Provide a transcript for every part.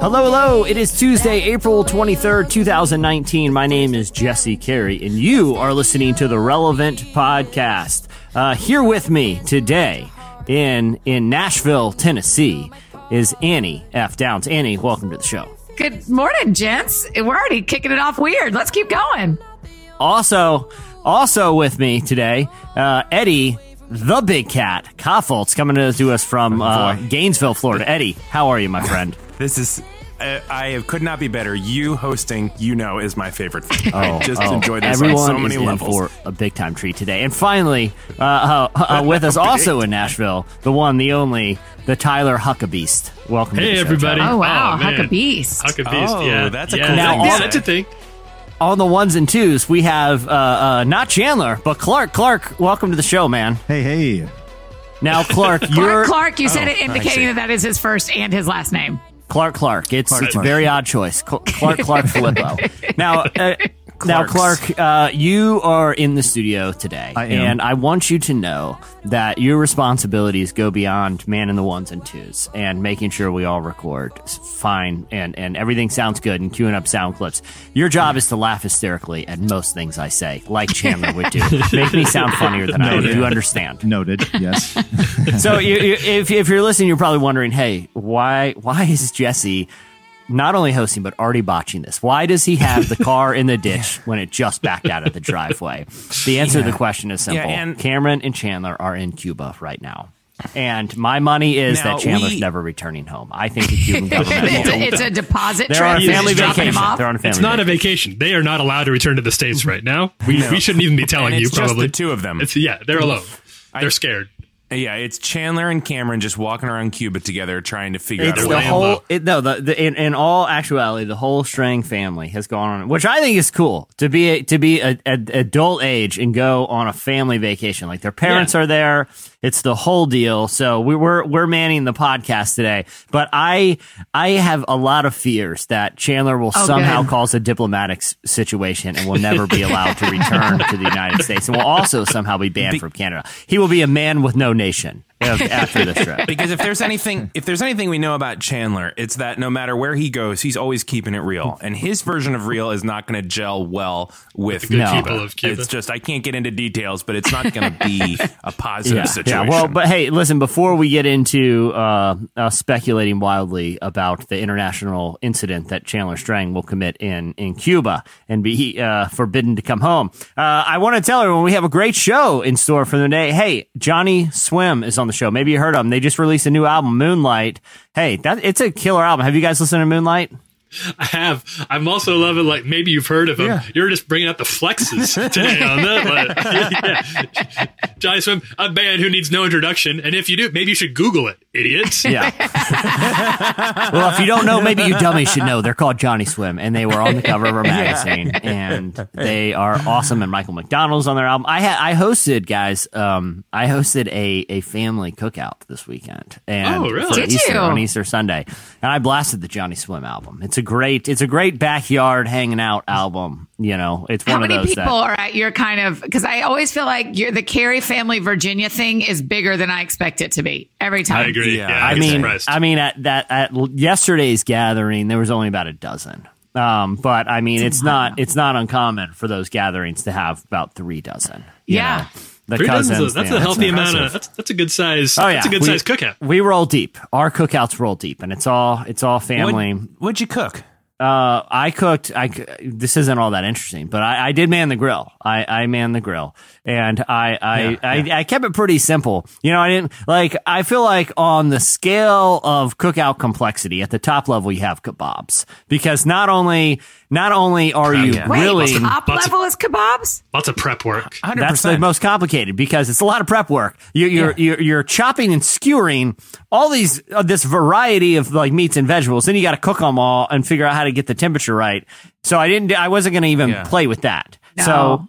Hello, hello. It is Tuesday, April 23rd, 2019. My name is Jesse Carey, and you are listening to the Relevant Podcast. Uh, here with me today in, in Nashville, Tennessee, is Annie F. Downs. Annie, welcome to the show. Good morning, gents. We're already kicking it off weird. Let's keep going. Also, also with me today, uh, Eddie, the Big Cat, Kaufholz, coming to, to us from uh, Gainesville, Florida. Eddie, how are you, my friend? This is. Uh, I could not be better. You hosting, you know, is my favorite thing. I just enjoy this Oh, Everyone on so many is in for a big time treat today. And finally, uh, uh, uh, with us also in Nashville, the one, the only, the Tyler Huckabeast. Welcome to Hey the show, everybody! Tyler. Oh, wow. man. Huck a beast. Huck a beast. Oh, yeah, that's a yeah, cool Now, thing. all- Yeah, that's a thing. On the ones and twos, we have uh, uh, not Chandler, but Clark. Clark, welcome to the show, man. Hey, hey. Now, Clark, Clark, you're Clark, you said Oh, it indicating that that is his first and his last name. Clark Clark. It's Clark it's a Clark. very odd choice. Clark Clark Filippo. Now, uh, now, Clark, uh, you are in the studio today, I and I want you to know that your responsibilities go beyond man in the ones and twos and making sure we all record fine and and everything sounds good and queuing up sound clips. Your job is to laugh hysterically at most things I say, like Chandler would do. Make me sound funnier than I am. Do you understand? Noted. Yes. so you, you, if, if you're listening, you're probably wondering, hey, why why is Jesse not only hosting but already botching this? Why does he have the car in the ditch when it just backed out of the driveway? The answer to the question is simple. Yeah, and- Cameron and Chandler are in Cuba right now. And my money is Now, that Chandler's we- never returning home. I think the Cuban government it's, a, it's a deposit They're on a family Just dropping him vacation. off. They're on a family It's not a vacation. vacation. They are not allowed to return to the states right now. We, we shouldn't even be telling And you. it's just Probably the two of them. It's yeah, they're alone. They're scared. Yeah, it's Chandler and Cameron just walking around Cuba together, trying to figure It's out. the way. laying whole. It, no, the, the in, in all actuality, the whole Strang family has gone on, which I think is cool to be a, to be a, a, adult age and go on a family vacation. Like their parents Yeah. are there. It's the whole deal. So we, we're we're manning the podcast today. But I I have a lot of fears that Chandler will Oh, somehow cause a diplomatic s- situation and will never be allowed to return to the United States and will also somehow be banned from Canada. He will be a man with no nation after this trip. because if there's anything if there's anything we know about Chandler, it's that no matter where he goes, he's always keeping it real. And his version of real is not going to gel well with The good No. people of Cuba. It's just I can't get into details, but it's not going to be a positive situation. Yeah, well, but hey, listen, before we get into uh, uh, speculating wildly about the international incident that Chandler Strang will commit in, in Cuba and be uh, forbidden to come home, uh, I want to tell everyone we have a great show in store for the day. Hey, Johnnyswim is on the show. Maybe you heard of him. They just released a new album, Moonlight. Hey, that it's a killer album. Have you guys listened to Moonlight? I have. I'm also loving like maybe you've heard of them. You're just bringing out the flexes today on that. But, yeah. Johnnyswim, a band who needs no introduction, and if you do, maybe you should Google it, idiots. Yeah. well, if you don't know, maybe you dummies should know. They're called Johnnyswim, and they were on the cover of our magazine, and they are awesome. And Michael McDonald's on their album. I had I hosted guys. Um, I hosted a a family cookout this weekend, and Oh, really? for Did Easter you? on Easter Sunday, and I blasted the Johnnyswim album. It's a great it's a great backyard hanging out album. You know, it's How one many of those How many people that. are at your kind of? Because I always feel like you're, the Carey family Virginia thing is bigger than I expect it to be every time. I agree. Yeah, Yeah, I I'm mean, surprised. I mean, at that at yesterday's gathering, there was only about a dozen. Um, but I mean, it's not it's not uncommon for those gatherings to have about three dozen. you Yeah. know. the Three dozen's cousins. a, that's yeah, a healthy amount of. That's, that's a good size. Oh yeah, that's a good we, size cookout. We roll deep. Our cookouts roll deep, and it's all it's all family. What, what'd you cook? Uh, I cooked. I this isn't all that interesting, but I, I did man the grill. I, I man the grill, and I I, I I kept it pretty simple. You know, I didn't like. I feel like on the scale of cookout complexity, at the top level, you have kebabs because not only not only are you Yeah. Wait, really top Lots of- level is kebabs? Lots of prep work. 100%. that's the most complicated because it's a lot of prep work. You, you're, you're you're chopping and skewering all these uh, this variety of like meats and vegetables. Then you got to cook them all and figure out how to get the temperature right. So I didn't. I wasn't going to even Yeah. play with that. No. So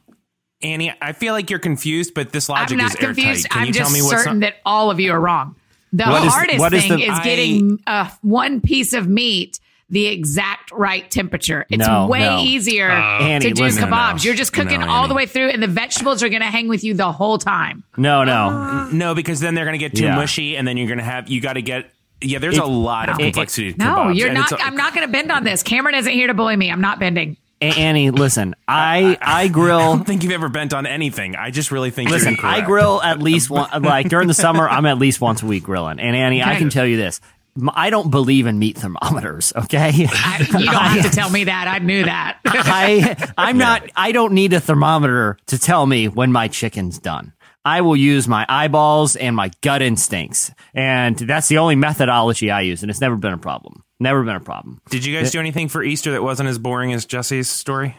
Annie, I feel like you're confused, but this logic I'm not is airtight. Can I'm you just tell me what's certain that all of you are wrong. The What is- hardest what is thing the- is I- getting uh, one piece of meat the exact right temperature. It's No, way no. easier uh, Annie, to do listen. kebabs. No, no. You're just cooking No, all the way through, and the vegetables are going to hang with you the whole time. No, no. Uh, no, because then they're going to get too Yeah. mushy, and then you're going to have you got to get. Yeah, there's It- a lot of it- complexity. to No, kebabs, you're not. it's a- I'm not going to bend on this. Cameron isn't here to bully me. I'm not bending. A- Annie, listen. I I I grill. don't think you've ever bent on anything. I just really think Listen, you're I grill at least one. Like during the summer, I'm at least once a week grilling. And Annie, I can tell you this: M- I don't believe in meat thermometers. Okay, I, you don't have to tell me that. I knew that. I I'm not. I don't need a thermometer to tell me when my chicken's done. I will use my eyeballs and my gut instincts, and that's the only methodology I use, and it's never been a problem. Never been a problem. Did you guys do anything for Easter that wasn't as boring as Jesse's story?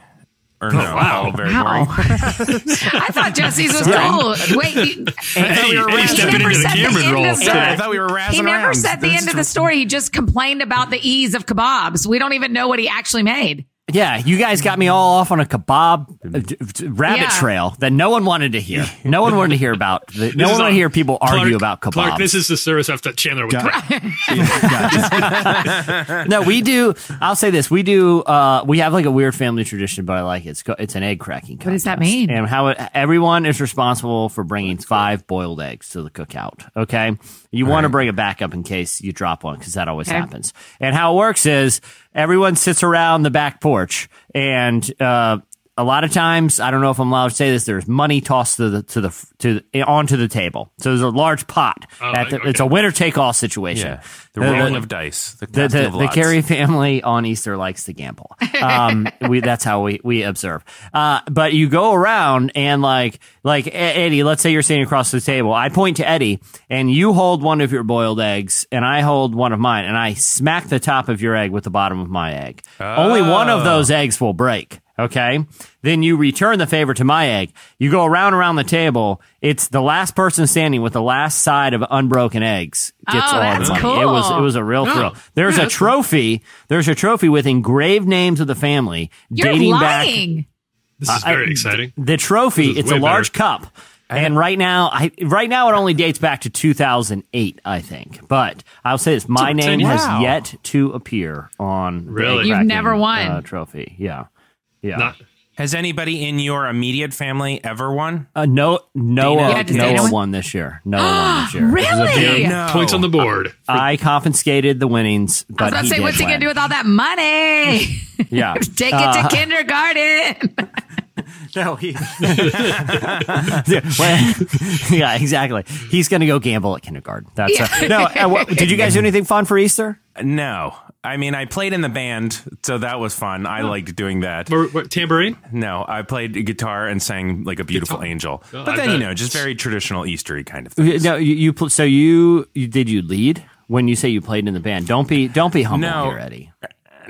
Or no? wow. Oh, very Wow. I thought Jesse's was cool. Wait, you, Eddie, were Eddie around. stepping He never into the said the Cameron end role. of the- Yeah, I thought we were razzing he never around. said the This end of the story. He just complained about the ease of kebabs. We don't even know what he actually made. Yeah, you guys got me all off on a kebab uh, d- d- rabbit Yeah. trail that no one wanted to hear. No one wanted to hear about. The, no one wanted to hear people Clark- argue about kebabs. Clark, this is the service after Chandler with. would no, we do. I'll say this: we do. Uh, we have like a weird family tradition, but I like it. It's co- it's an egg cracking. What does that mean? And how it, everyone is responsible for bringing five boiled eggs to the cookout. Okay, you want to bring a backup in case you drop one because that always Okay. happens. And how it works is everyone sits around the back porch and. Uh, a lot of times, I don't know if I'm allowed to say this. There's money tossed to the to the to the, onto the table. So there's a large pot. Oh, at the, okay. It's a winner take all situation. Yeah, the The- the- rolling of dice. The, the, the, of the. Carey family on Easter likes to gamble. Um, we that's how we we observe. Uh, but you go around and like like Eddie, let's say you're sitting across the table. I point to Eddie, and you hold one of your boiled eggs, and I hold one of mine, and I smack the top of your egg with the bottom of my egg. Only one of those eggs will break. Okay. Then you return the favor to my egg. You go around around the table. It's the last person standing with the last side of unbroken eggs gets Oh, all that's the money. cool. It was it was a real thrill. There's yeah, a that's trophy. There's a trophy with engraved names of the family You're dating lying. This is I- very exciting. back. The trophy. It's a way large better. cup. And right now, I right now it only dates back to 2008, I think. But I'll say this: my name wow. has yet to appear on the Really? egg You've never won. uh, trophy. Yeah, yeah. Not, Has anybody in your immediate family ever won? uh, no, Dana? Noah, Yeah, does Noah win? won this year. Noah won this year. It was a Really? No. points on the board. I confiscated the winnings, I but was about to he say, did what's he going to do with all that money? Yeah, Take it Uh, to kindergarten. No, he. yeah, well, yeah, exactly. He's going to go gamble at kindergarten. That's uh, no. Uh, what, did you guys do anything fun for Easter? No. I mean, I played in the band, so that was fun. I liked doing that. Where- where- tambourine? No, I played guitar and sang like a beautiful Guitar. angel. Oh, but I then, you know, just very traditional Eastery kind of thing. No, you, you so you, you did you lead when you say you played in the band? Don't be don't be humble No. here, Eddie.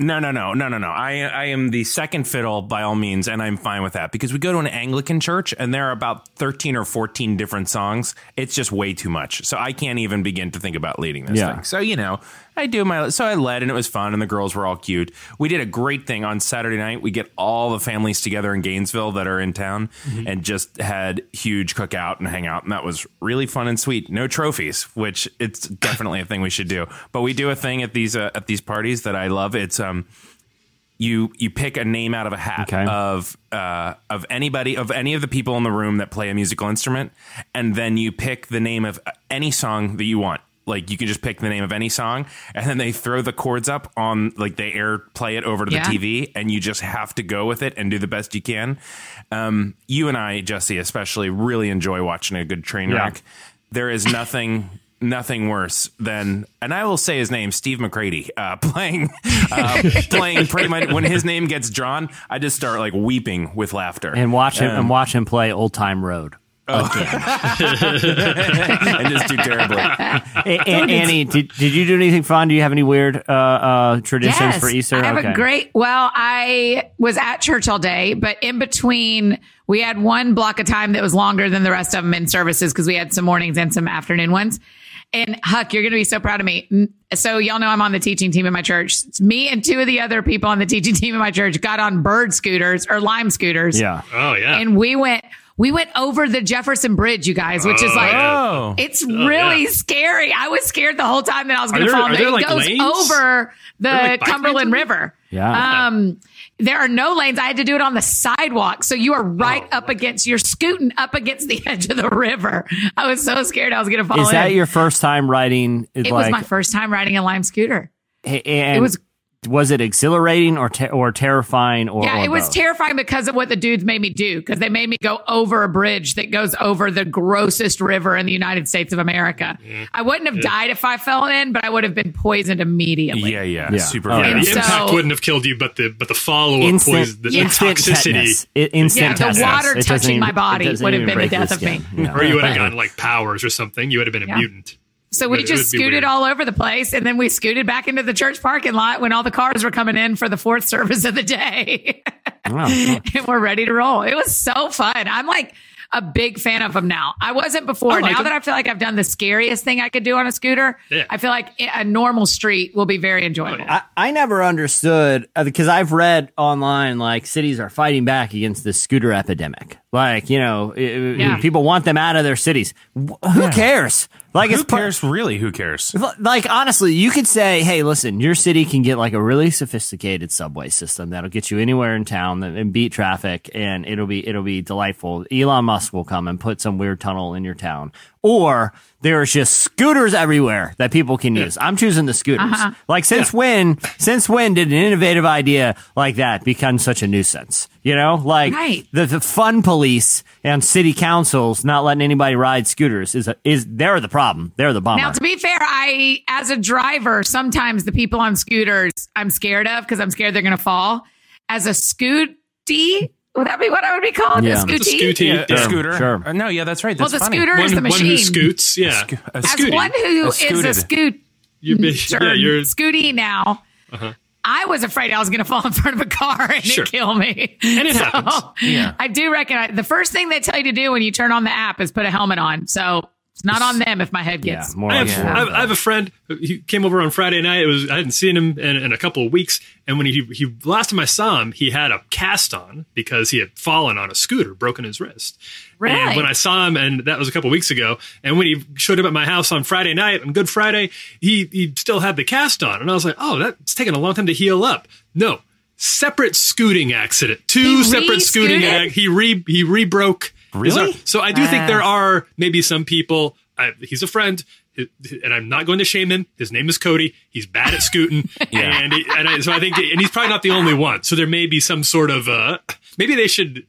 No, no, no, no, no, no. I I am the second fiddle by all means, and I'm fine with that because we go to an Anglican church and there are about thirteen or fourteen different songs. It's just way too much, so I can't even begin to think about leading this Yeah. thing. So you know, I do my so I led and it was fun, and the girls were all cute. We did a great thing on Saturday night. We get all the families together in Gainesville that are in town, and just had huge cookout and hang out, and that was really fun and sweet. No trophies, which it's definitely a thing we should do. But we do a thing at these uh, at these parties that I love. It's um you you pick a name out of a hat Okay. of uh, of anybody of any of the people in the room that play a musical instrument, and then you pick the name of any song that you want. Like you can just pick the name of any song, and then they throw the chords up on like they air play it over to Yeah. the TV, and you just have to go with it and do the best you can. Um, you and I, Jesse, especially, really enjoy watching a good train Yeah. wreck. There is nothing. Nothing worse than, and I will say his name, Steve McCready, uh, playing, uh, playing pretty much when his name gets drawn, I just start like weeping with laughter And watch him Um, and watch him play Old Town Road. and just do terribly. A- A- Annie, did, did you do anything fun? Do you have any weird uh, uh, traditions for Easter? I have Okay. a great. Well, I was at church all day, but in between, we had one block of time that was longer than the rest of them in services because we had some mornings and some afternoon ones. And Huck, you're going to be so proud of me. So y'all know I'm on the teaching team in my church. It's me and two of the other people on the teaching team in my church got on bird scooters or lime scooters. Yeah. Oh, yeah. And we went We went over the Jefferson Bridge, you guys, which is like Oh. it's really yeah. scary. I was scared the whole time that I was going to fall. are there, it like, goes lanes? over the like, Cumberland? River. Yeah. Um, there are no lanes. I had to do it on the sidewalk. So you are right Oh, up against, you're scooting up against the edge of the river. I was so scared I was going to fall Is in. that your first time riding? it like, was my first time riding a Lime scooter. and it was- Was it exhilarating or ter- or terrifying or? Yeah, or it was terrifying because of what the dudes made me do. Because they made me go over a bridge that goes over the grossest river in the United States of America. Mm-hmm. I wouldn't have mm-hmm. died if I fell in, but I would have been poisoned immediately. Yeah, yeah, Yeah. super. Oh, Yeah, fast. And the impact so- wouldn't have killed you, but the but the follow up Instant, poison, the instant toxicity, tetanus. I- instant Yeah, the water It touching even- my body would have been the death of me. skin. Yeah. or you would have gotten like powers or something. You would have been a Yeah. mutant. So we It just scooted weird. all over the place, and then we scooted back into the church parking lot when all the cars were coming in for the fourth service of the day. Wow. and we're ready to roll. It was so fun. I'm like a big fan of them now. I wasn't before. I like now them. that I feel like I've done the scariest thing I could do on a scooter, Yeah. I feel like a normal street will be very enjoyable. I, I never understood uh, because I've read online like cities are fighting back against the scooter epidemic. Like you know, i- i- Yeah. people want them out of their cities. Wh- Who cares? Like Who it's part- cares? Really, who cares? like honestly, you could say, "Hey, listen, your city can get like a really sophisticated subway system that'll get you anywhere in town and and beat traffic, and it'll be it'll be delightful." Elon Musk will come and put some weird tunnel in your town, or there's just scooters everywhere that people can use. I'm choosing the scooters. Uh-huh. Like since when? Since when did an innovative idea like that become such a nuisance? You know, like Right. the, the fun police and city councils not letting anybody ride scooters is a, is they're the problem. They're the bummer. Now, to be fair, I, as a driver, sometimes the people on scooters I'm scared of because I'm scared they're going to fall. As a scooty, would that be what I would be called? Yeah. A scooty? It's a scooty. Yeah, Yeah. a scooter. Sure. Uh, no, yeah, that's right. Well, the funny. scooter is One, the one who machine. scoots, yeah, sco- a As scooty. one who A is a scoot, You're, yeah, you're scooty now. I was afraid I was going to fall in front of a car and Sure. it kill me. And it so, happens. Yeah. I do recognize the first thing they tell you to do when you turn on the app is put a helmet on. So it's not on them if my head yeah, gets. more I have, that. I, have, I have a friend. He came over on Friday night. It was I hadn't seen him in, in a couple of weeks, and when he he last time I saw him, he had a cast on because he had fallen on a scooter, broken his wrist. Really? And when I saw him, and that was a couple of weeks ago, and when he showed up at my house on Friday night on Good Friday, he he still had the cast on, and I was like, oh, that's taking a long time to heal up. No, separate scooting accident. Two He separate scooting. re-scooted? ac- He re he re-broke. His Really? arm. So I do think there are maybe some people. I, he's a friend, and I'm not going to shame him. His name is Cody. He's bad at scooting, and he, and I, so I think, and he's probably not the only one. So there may be some sort of uh, maybe they should.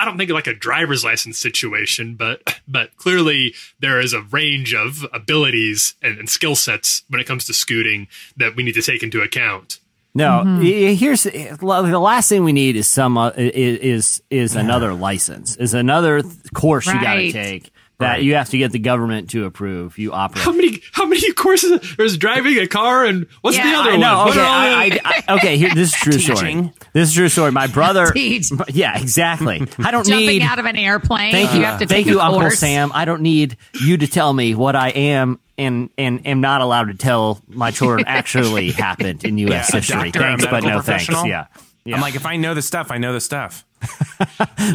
I don't think like a driver's license situation, but but clearly there is a range of abilities and, and skill sets when it comes to scooting that we need to take into account. No, Mm-hmm. here's the last thing we need is some uh, is is another license, is another th- course you got to take that you have to get the government to approve. You operate. How many how many courses there's driving a car and what's Yeah, the other I one? know. What Okay, I, I, I, okay. Here, this is a true story. This is true story. My brother. Teach. Yeah, exactly. I don't Jumping need. out of an airplane, Thank you you. have to Thank take you, a Uncle course. Sam. I don't need you to tell me what I am and and am not allowed to tell my children actually happened in U.S. a history. doctor, Thanks, but no thanks. Yeah. Yeah. I'm like, if I know the stuff, I know the stuff.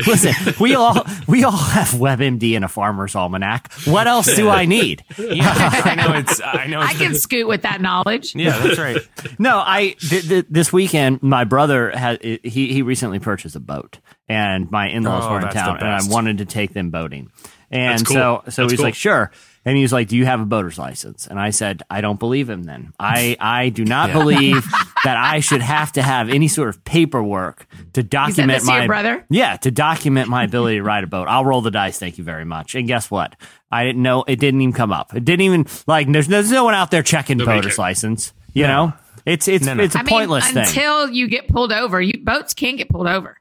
Listen, we all we all have WebMD and a farmer's almanac. What else do I need? Yeah, I know it's. I know. I It's, can scoot with that knowledge. Yeah, that's right. No, I th- th- this weekend my brother had he he recently purchased a boat, and my in laws Oh, were in town, and I wanted to take them boating, and cool. so so That's he's cool. like, sure. And he was like, "Do you have a boater's license?" And I said, "I don't believe him. Then I I do not believe that I should have to have any sort of paperwork to document this to your my brother? yeah to document my ability to ride a boat. I'll roll the dice. Thank you very much. And guess what? I didn't know. It didn't even come up. It didn't even like. There's there's no one out there checking Nobody boater's cared. license. You know, it's it's No, no. it's a I mean, pointless thing. until you get pulled over, you boats can't get pulled over.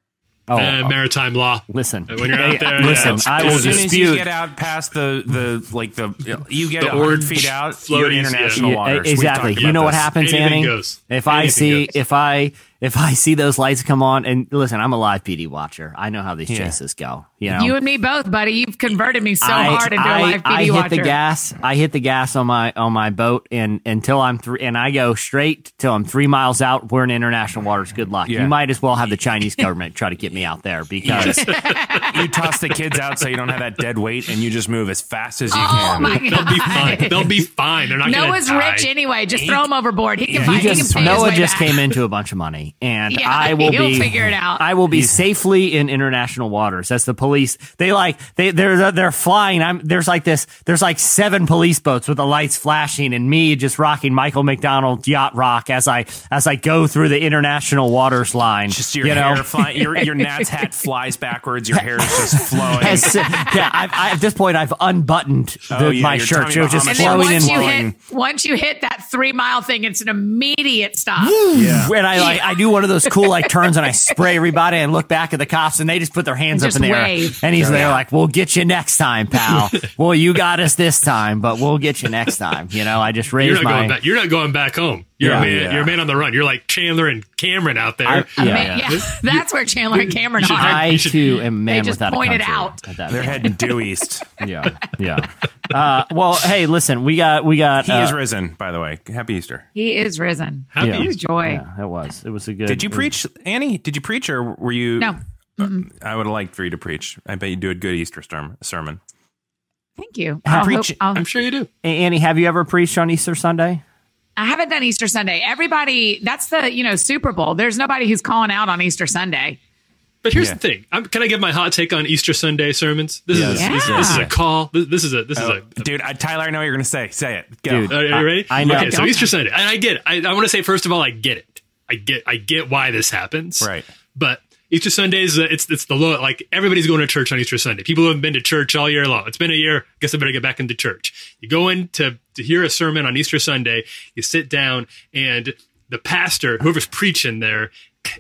Oh, Uh, maritime law. listen. When you're out there, listen, yeah, I will As soon as you get out past the the like the you get The a hundred orange feet out, floaties, you're international yeah. Waters. Exactly. You know what happens, Anything Annie? goes. If I see, goes. if I if I see those lights come on, and listen, I'm a live PD watcher. I know how these Yeah. chases go. You know, You and me both, buddy. You've converted me so I, hard into I, a live PD I hit watcher. the gas. I hit the gas on my on my boat, and until I'm three, and I go straight till I'm three miles out. We're in international waters. Good luck. Yeah. You might as well have the Chinese government try to get me out there because you toss the kids out so you don't have that dead weight, and you just move as fast as you Oh can. my They'll be fine. They'll be fine. They're not going to Noah's rich anyway. Just throw him overboard. He can He find. He, just can pay his Noah way just back. came into a bunch of money, and Yeah, I will he'll be figure it out. I will be safely in international waters. That's the police. They like they they're they're flying. I'm there's like this. There's like seven police boats with the lights flashing, and me just rocking Michael McDonald yacht rock as I as I go through the international waters line. Just your you know? hair flying, your your Nat's hat flies backwards. Your hair is just flowing. As- yeah, I've, I, at this point, I've unbuttoned oh, the, Oh, yeah, my shirt. Tommy It was just Bahama And then flowing once in. you hit once you hit that three mile thing, it's an immediate stop. yeah. And I like I do one of those cool like turns and I spray everybody and look back at the cops and they just put their hands And up in the just air and he's there like we'll get you next time, pal. well, you got us this time, but we'll get you next time. You know, I just You're not my going back. You're not going back home. You're Yeah. a man. Yeah. You're a man on the run. You're like Chandler and Cameron out there. I- I yeah, mean, yeah. yeah, that's where Chandler and Cameron should- are. I You should- too am a man just without a pointed country out. at that They're heading due east. Yeah, yeah. Uh, well, hey, listen, we got we got. He uh, is risen, by the way. Happy Easter. He is risen. Happy yeah. Easter. Joy. Yeah, it was. It was a good. Did you preach, Annie? Did you preach, or were you? No. I would have liked for you to preach. I bet you do a good Easter sermon. sermon. Thank you. I I'll preach- hope- I'll- I'm sure you do. Annie? Have you ever preached on Easter Sunday? I haven't done Easter Sunday. Everybody, that's the you know Super Bowl. There's nobody who's calling out on Easter Sunday. But here's Yeah. the thing. I'm, can I give my hot take on Easter Sunday sermons? This is Yes. this, this is a call. This, this is a this is a. Oh, dude, I, Tyler, I know what you're going to say. Say it. Go. Dude. Are you ready? I know. Okay, so Easter Sunday, and I get it. I, I want to say first of all, I get it. I get I get why this happens. Right. But Easter Sunday is uh, it's it's the low like everybody's going to church on Easter Sunday. People who haven't been to church all year long. It's been a year. I Guess I better get back into church. You go in to to hear a sermon on Easter Sunday. You sit down, and the pastor, whoever's preaching there,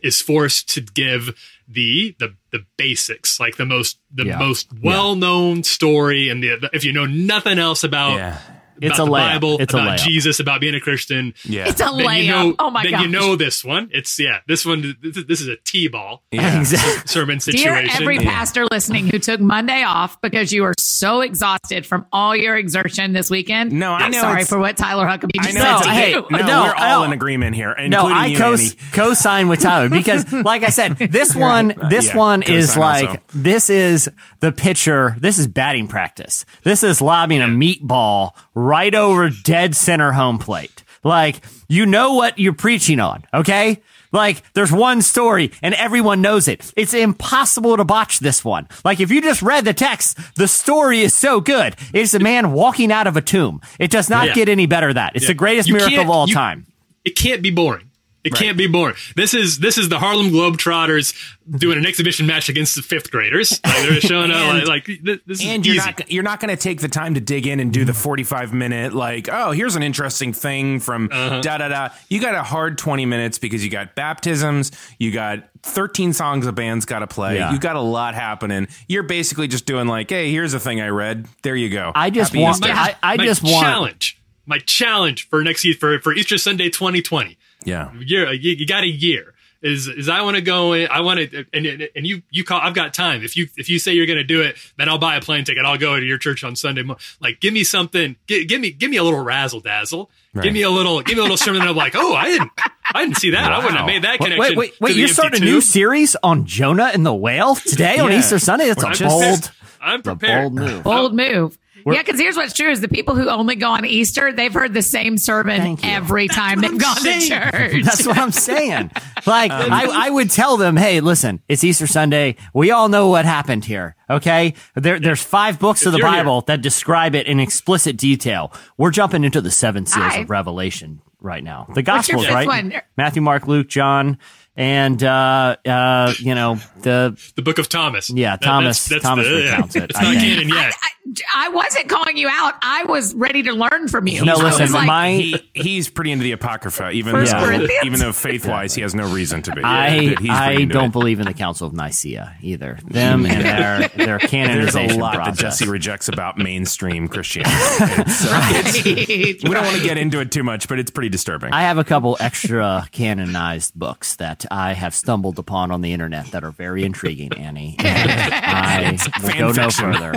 is forced to give the the the basics, like the most the Yeah. most well known story, and the, the if you know nothing else about. Yeah. It's about a the layup. Bible, It's about layup. Jesus, about being a Christian. Yeah. It's a Then layup. you know, oh my god. then you know this one. It's yeah, this one. This is, this is a t-ball Yeah. Exactly. sermon Dear situation. every pastor listening who took Monday off because you are so exhausted from all your exertion this weekend. No, I I'm know sorry for what Tyler Huckabee I just know. said to hey, you. No, No, we're all in agreement here, No, including I you, co- co-sign with Tyler because, like I said, this one, uh, this Yeah, one is like also. this is the pitcher. This is batting practice. This is lobbing a meatball right over dead center home plate. Like you know what you're preaching on, okay? Like there's one story and everyone knows it. It's impossible to botch this one. Like if you just read the text, the story is so good. It's a man walking out of a tomb. It does not Yeah. get any better than that. It's Yeah. the greatest You miracle of all you- time. It can't be boring. It can't be boring. This is this is the Harlem Globetrotters doing an exhibition match against the fifth graders. Like they're showing up like, like this, this And is you're easy. not you're not going to take the time to dig in and do the 45 minute like oh here's an interesting thing from Uh-huh. da da da. You got a hard 20 minutes because you got baptisms, you got 13 songs a band's got to play. Yeah. You got a lot happening. You're basically just doing like hey here's a thing I read. There you go. I just Happy want- Easter. I- I my just want- challenge. My challenge for next year for, for Easter Sunday 2020. Yeah. year you, you got a year is is I want to go in I want to and and you you call I've got time if you if you say you're going to do it then I'll buy a plane ticket I'll go to your church on Sunday mo- like give me something give, give me give me a little razzle dazzle give me a little give me a little sermon that I'm like oh I didn't I didn't see that I wouldn't have made that connection wait, wait, wait! the You're empty starting a new series on Jonah and the whale today on Easter Sunday. That's I'm a just- bold, I'm prepared bold move. Bold move. Yeah, because here's what's true: is the people who only go on Easter, they've heard the same sermon Thank you. every time they've I'm gone to church. That's what I'm saying. Like Um, I, I would tell them, hey, listen, it's Easter Sunday. We all know what happened here. Okay, there, there's five books of the you're here- Bible that describe it in explicit detail. We're jumping into the seven seals Five? of Revelation right now. The Gospels, right? one? Matthew, Mark, Luke, John, and uh, uh, you know the the book of Thomas Yeah, That- Thomas- Thomas the, recounts it, it's I not think. canon yet I- I wasn't calling you out. I was ready to learn from you. No, listen, like, my- he, he's pretty into the apocrypha, even First though Corinthians? even though faith wise he has no reason to be. I But he's pretty I don't it. believe in the Council of Nicaea either. Them and their their There's canonization a lot process. that Jesse rejects about mainstream Christianity. It's, uh, it's- we don't want to get into it too much, but it's pretty disturbing. I have a couple extra canonized books that I have stumbled upon on the internet that are very intriguing, Annie. And I will Fan go no further.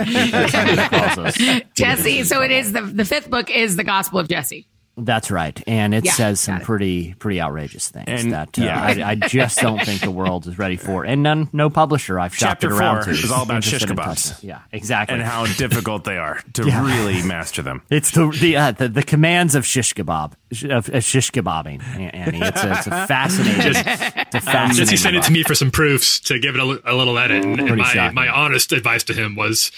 Because I'm gonna cause us- Jesse. So it is the the fifth book is the Gospel of Jesse. That's right, and it Yeah, says some it. pretty pretty outrageous things And, that uh, yeah. I, I just don't think the world is ready for. And none, no publisher I've shopped Chapter it around four to is all about shish kebabs. Yeah, exactly. and how difficult they are to Yeah. really master them. It's the the, uh, the the commands of shish kebab of, of shish kebabbing, Annie. It's a, it's a fascinating, it's a fascinating. Jesse sent it to me for some proofs to give it a, a little edit. And, and my, my honest advice to him was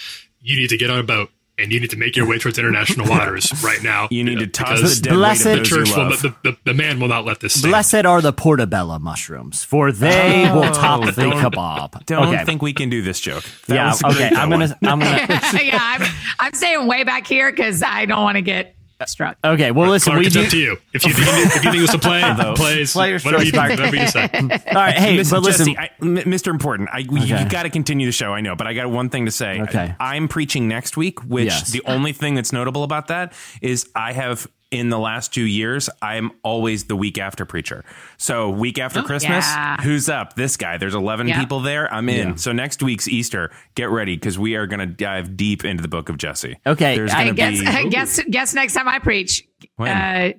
you need to get on a boat and you need to make your way towards international waters right now. You need to toss the dead Blessed- weight of those church will, love. the, the, the man will not let this stand. Blessed are the portobello mushrooms, for they oh. will top the kebab. Don't okay. think we can do this joke. That yeah. was a great Okay. I'm gonna. I'm gonna. yeah, I'm, I'm staying way back here because I don't want to get struck. Okay. Well, listen. Clark, we it's do. up to you. If you think, if you think this will play, plays, Play your whatever you, strike. whatever you decide. All right. Hey, Listen, but listen. Jesse, I, M- Mr. Important, I, we, Okay. you got to continue the show. I know, but I got one thing to say. Okay. I, am preaching next week, which Yes. the only thing that's notable about that is I have in the last two years, I'm always the week after preacher. So week after Christmas, Yeah. who's up? This guy. There's 11 Yeah. people there. I'm in. Yeah. So next week's Easter, get ready because we are going to dive deep into the book of Jesse. Okay, There's I guess, be. guess, guess next time I preach. When? Uh,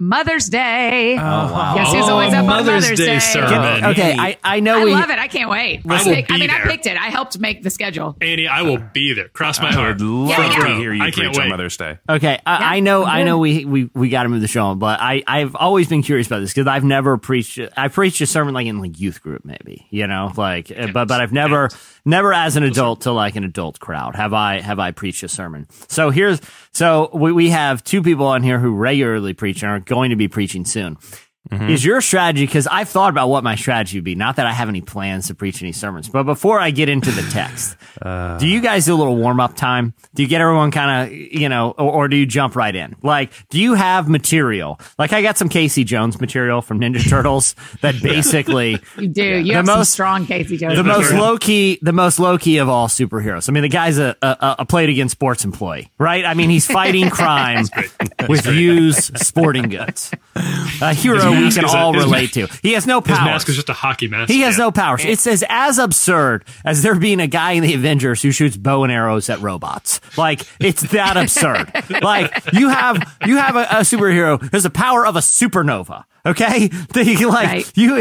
Mother's Day. Oh, wow. Guess who's always Oh, up on Mother's Mother's Day Day? sermon. okay. I I know I we. love it. I can't wait. I I, will pick- I be mean, I picked it. I helped make the schedule. Annie, I will be there. Cross my I heart. would love Yeah, to yeah. hear you I can't preach on wait. Mother's Day. Okay, I, I know, I know. We we, we got to move the show on, but I I've always been curious about this because I've never preached. I preached a sermon like in like youth group, maybe you know, like, uh, but but I've never never as an adult to like an adult crowd have I have I preached a sermon. So here's so we we have two people on here who regularly preach and are going to be preaching soon. Is your strategy? Because I've thought about what my strategy would be. Not that I have any plans to preach any sermons, but before I get into the text, do you guys do a little warm up time? Do you get everyone kind of, you know, or, or do you jump right in? Like, do you have material? Like, I got some Casey Jones material from Ninja Turtles that basically You do. You The have some most- strong Casey Jones. the most material. low key, the most low key of all superheroes. I mean, the guy's a, a, a played against sports employee, right? I mean, he's fighting crime with used sporting goods. A hero we mask can is a- all his relate to. He has no power. His powers. mask is just a hockey mask. He has Yeah. no powers. It says as absurd as there being a guy in the Avengers who shoots bow and arrows at robots. Like it's that absurd. Like you have you have a, a superhero who has the power of a supernova. Okay, The- like Right. you,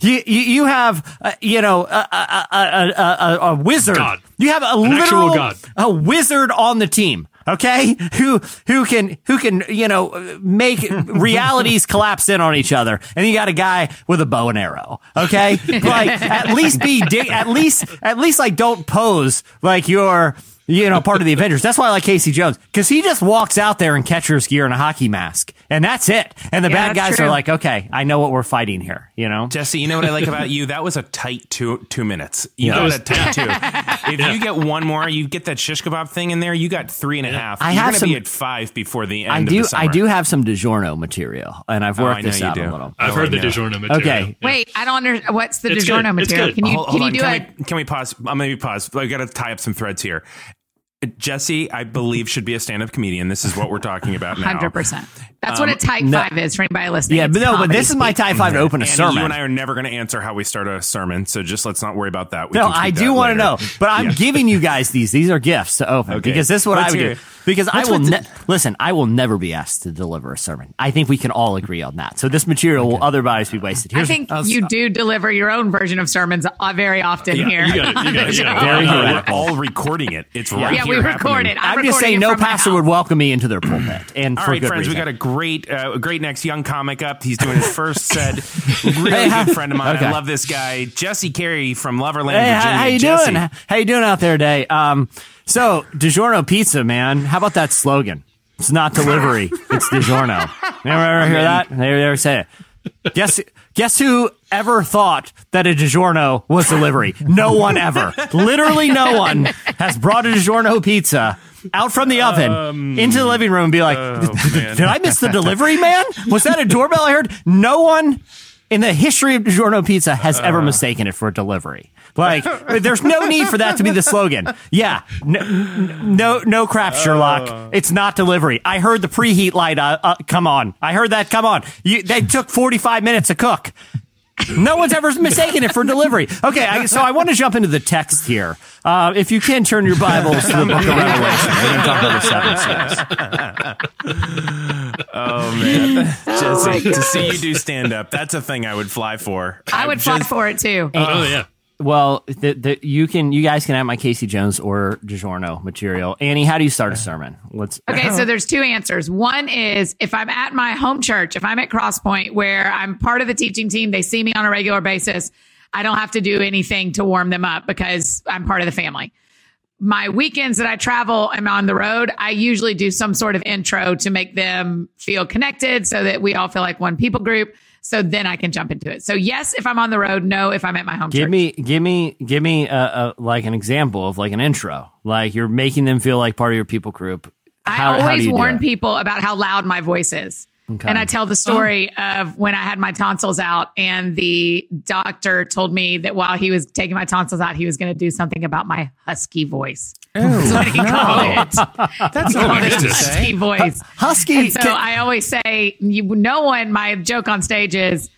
you you you have uh, you know a, a, a, a, a, a wizard. God. You have a An literal god. a wizard on the team. Okay, who who can who can you know make realities collapse in on each other, and you got a guy with a bow and arrow. Okay, like at least be di- at least at least like don't pose like you're you know part of the Avengers. That's why I like Casey Jones because he just walks out there in catcher's gear and a hockey mask, and that's it. And the Yeah, bad guys true. are like, okay, I know what we're fighting here. You know, Jesse, you know what I like about you? That was a tight two two minutes. You Yeah. got That a tight two. If you get one more, you get that shish kebab thing in there. You got three and a half. I You're have gonna some- be at five before the end. I Of do the. I do have some DiGiorno material, and I've Oh, worked I know this out do. a little. I've Oh, heard the know. DiGiorno material. Okay. Yeah. Wait, I don't under what's the It's DiGiorno good. Material? Can you Hold- can you do can it? We, can we pause? I'm going to pause. I've got to tie up some threads here. Jesse, I believe, should be a stand up comedian. This is what we're talking about now. 100%. That's um, what a um, type no, five is for anybody listening. Yeah, but no, but this is my type five to open a sermon. You and I are never going to answer how we start a sermon, so just let's not worry about that. We no, I do want to know, but I'm yeah. giving you guys these. These are gifts to open okay. because this is what let's I would do. Because I will ne- listen. I will never be asked to deliver a sermon. I think we can all agree on that. So this material okay. will otherwise be wasted. Here's I think you do deliver your own version of sermons uh, very often yeah, here. Very we're all recording it. It's right. Yeah, we record it. I'm, just saying, no pastor would welcome me into their pulpit, and for good friends, reason. we got a great, uh, great next young comic up. He's doing his first set. Really good friend of mine. okay. I love this guy, Jesse Carey from Loverland, Hey, Virginia. how you Jesse. doing? How you doing out there today? Um, so DiGiorno pizza, man. How about that slogan? It's not delivery. it's DiGiorno. Never ever hear that? They ever say it? Guess Guess who ever thought that a DiGiorno was delivery? No one ever. Literally no one has brought a DiGiorno pizza out from the oven um, into the living room and be like, oh, did I miss the delivery man? Was that a doorbell I heard? No one in the history of DiGiorno pizza has ever mistaken it for a delivery. Like, there's no need for that to be the slogan. Yeah, no, no, no crap, Sherlock. It's not delivery. I heard the preheat light. Uh, uh, come on, I heard that. Come on, you, they took 45 minutes to cook. No one's ever mistaken it for delivery. Okay, I, so I want to jump into the text here. Uh, if you can turn your Bibles to the Book of Revelation, we're going to talk about the seven seals. Oh man, Jesse, to see you do stand up, that's a thing I would fly for. I would fly for it too. Oh yeah. Well, the, the, you can, you guys can have my Casey Jones or DiGiorno material. Annie, how do you start a sermon? Let's. Okay, so there's two answers. One is if I'm at my home church, if I'm at Crosspoint where I'm part of the teaching team, they see me on a regular basis. I don't have to do anything to warm them up because I'm part of the family. My weekends that I travel, I'm on the road. I usually do some sort of intro to make them feel connected so that we all feel like one people group. So then I can jump into it. So yes, if I'm on the road, no, if I'm at my home Give church. me, give me, give me a, a, like an example of like an intro. Like you're making them feel like part of your people group. I How- do always warn people about how loud my voice is. Okay. And I tell the oh. story Oh. of when I had my tonsils out, and the doctor told me that while he was taking my tonsils out, he was going to do something about my husky voice. Oh, That's what he called it. That's Oh, nice to say. Husky voice. Husky. And so can- I always say, you, no one, my joke on stage is,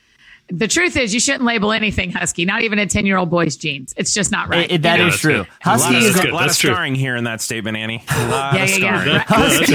the truth is you shouldn't label anything husky, not even a 10 year old boy's jeans. It's just not right. it- it- that You know? is that's true. good. Husky That's is good. a lot That's of true. scarring here in that statement, Annie. A lot Yeah, of yeah, yeah. scarring. Right. Husky,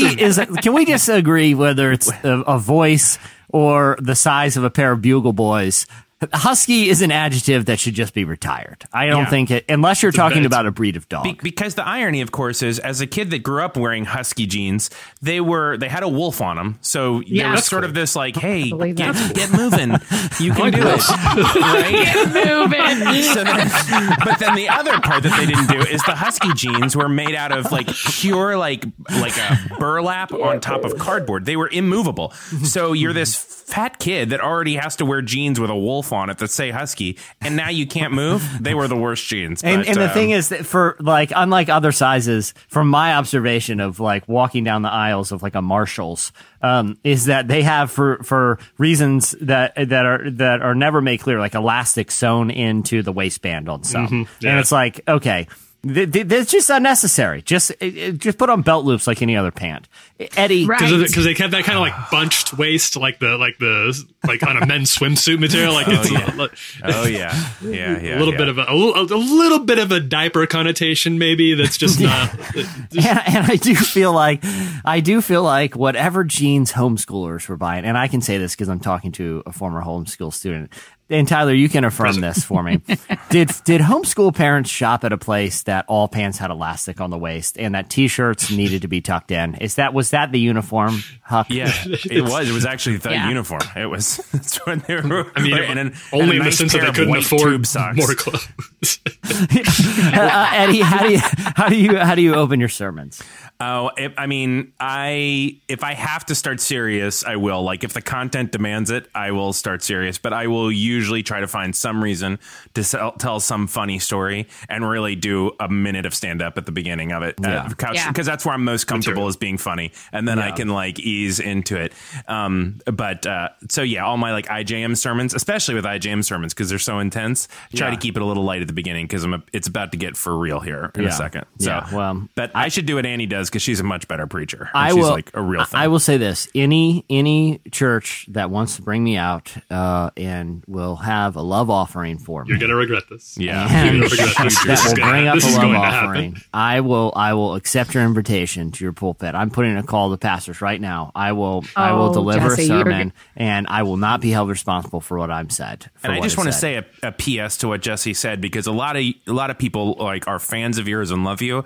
Husky is. Can we just agree whether it's a, a voice or the size of a pair of bugle boys? Husky is an adjective that should just be retired. I don't Yeah. think it, unless you're talking about a breed of dog. Be- because the irony, of course, is as a kid that grew up wearing husky jeans, they were they had a wolf on them. So Yeah. there was That's sort of this like, hey, get, get moving, you can do it, right? get Moving. So then, but then the other part that they didn't do is the husky jeans were made out of like pure like like a burlap on top of cardboard. They were immovable. So you're this fat kid that already has to wear jeans with a wolf on it that say husky, and now you can't move. They were the worst jeans. And, but, and the um, thing is that for like unlike other sizes, from my observation of like walking down the aisles of like a Marshalls, um, is that they have for for reasons that that are that are never made clear, like elastic sewn into the waistband on some, and yeah. it's like okay. Th- th- It's just unnecessary. Just it- it- just put on belt loops like any other pant. Eddie, Right. because they kept that kind of like bunched waist, like the like the like on a men's swimsuit material. Like it's oh, yeah. a, Oh yeah, yeah, yeah. a little yeah. bit of a, a, little, a little bit of a diaper connotation, maybe. That's just not. and, and I do feel like I do feel like whatever jeans homeschoolers were buying, and I can say this because I'm talking to a former homeschool student. And Tyler, you can affirm this for me. did did homeschool parents shop at a place that all pants had elastic on the waist and that t-shirts needed to be tucked in? Is that was that the uniform? Huck? Yeah, it was. It was actually the Yeah. uniform. It was. That's when they were. I mean, and an- only and a in the sense that they couldn't white afford tube socks. more clothes. Uh, Eddie, how do you how do you how do you open your sermons? Oh, if, I mean, I if I have to start serious, I will. Like if the content demands it, I will start serious. But I will usually try to find some reason to sell, tell some funny story and really do a minute of stand up at the beginning of it. Yeah. Uh, Yeah. Because that's where I'm most comfortable Material. is being funny, and then I can like ease into it. Um, but uh, so yeah, all my like IJM sermons, especially with IJM sermons, because they're so intense, try Yeah. to keep it a little light at the beginning because I'm a, it's about to get for real here in Yeah. a second. So, Yeah, well, but I, should do what Annie does because she's a much better preacher. and I she's will like a real thing. I will say this: any any church that wants to bring me out uh, and will have a love offering for me. You're gonna regret this. Yeah. and You're gonna regret this. that will bring up a love offering. I will I will accept your invitation to your pulpit. I'm putting a call to pastors right now. I will I will Oh, deliver Jesse, a sermon and I will not be held responsible for what I'm said. for and I just want to say a, a PS to what Jesse said because a lot of a lot of people like are fans of yours and love you.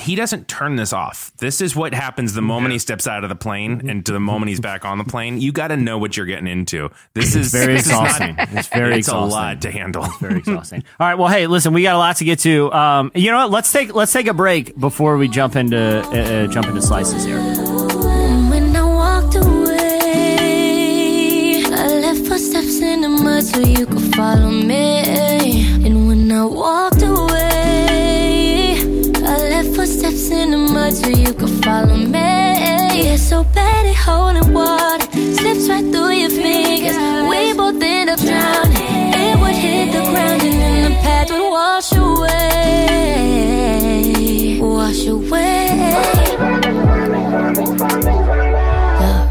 He doesn't turn this off. This is what happens the moment he steps out of the plane and to the moment he's back on the plane. You got to know what you're getting into. This is very this is not- exhausting. it's very it's exhausting. a lot to handle. very exhausting. All right, well, hey, listen, we got a lot to get to. Um, you know what? Let's take let's take a break before we jump into uh, uh, jump into slices here. When I walked away, I left for so you could follow me. I walked away, I left footsteps in the mud so you could follow me. Yeah, so bad at holding water, slips right through your fingers. We both end up drowning. It would hit the ground and then the path would wash away, wash away. Yeah.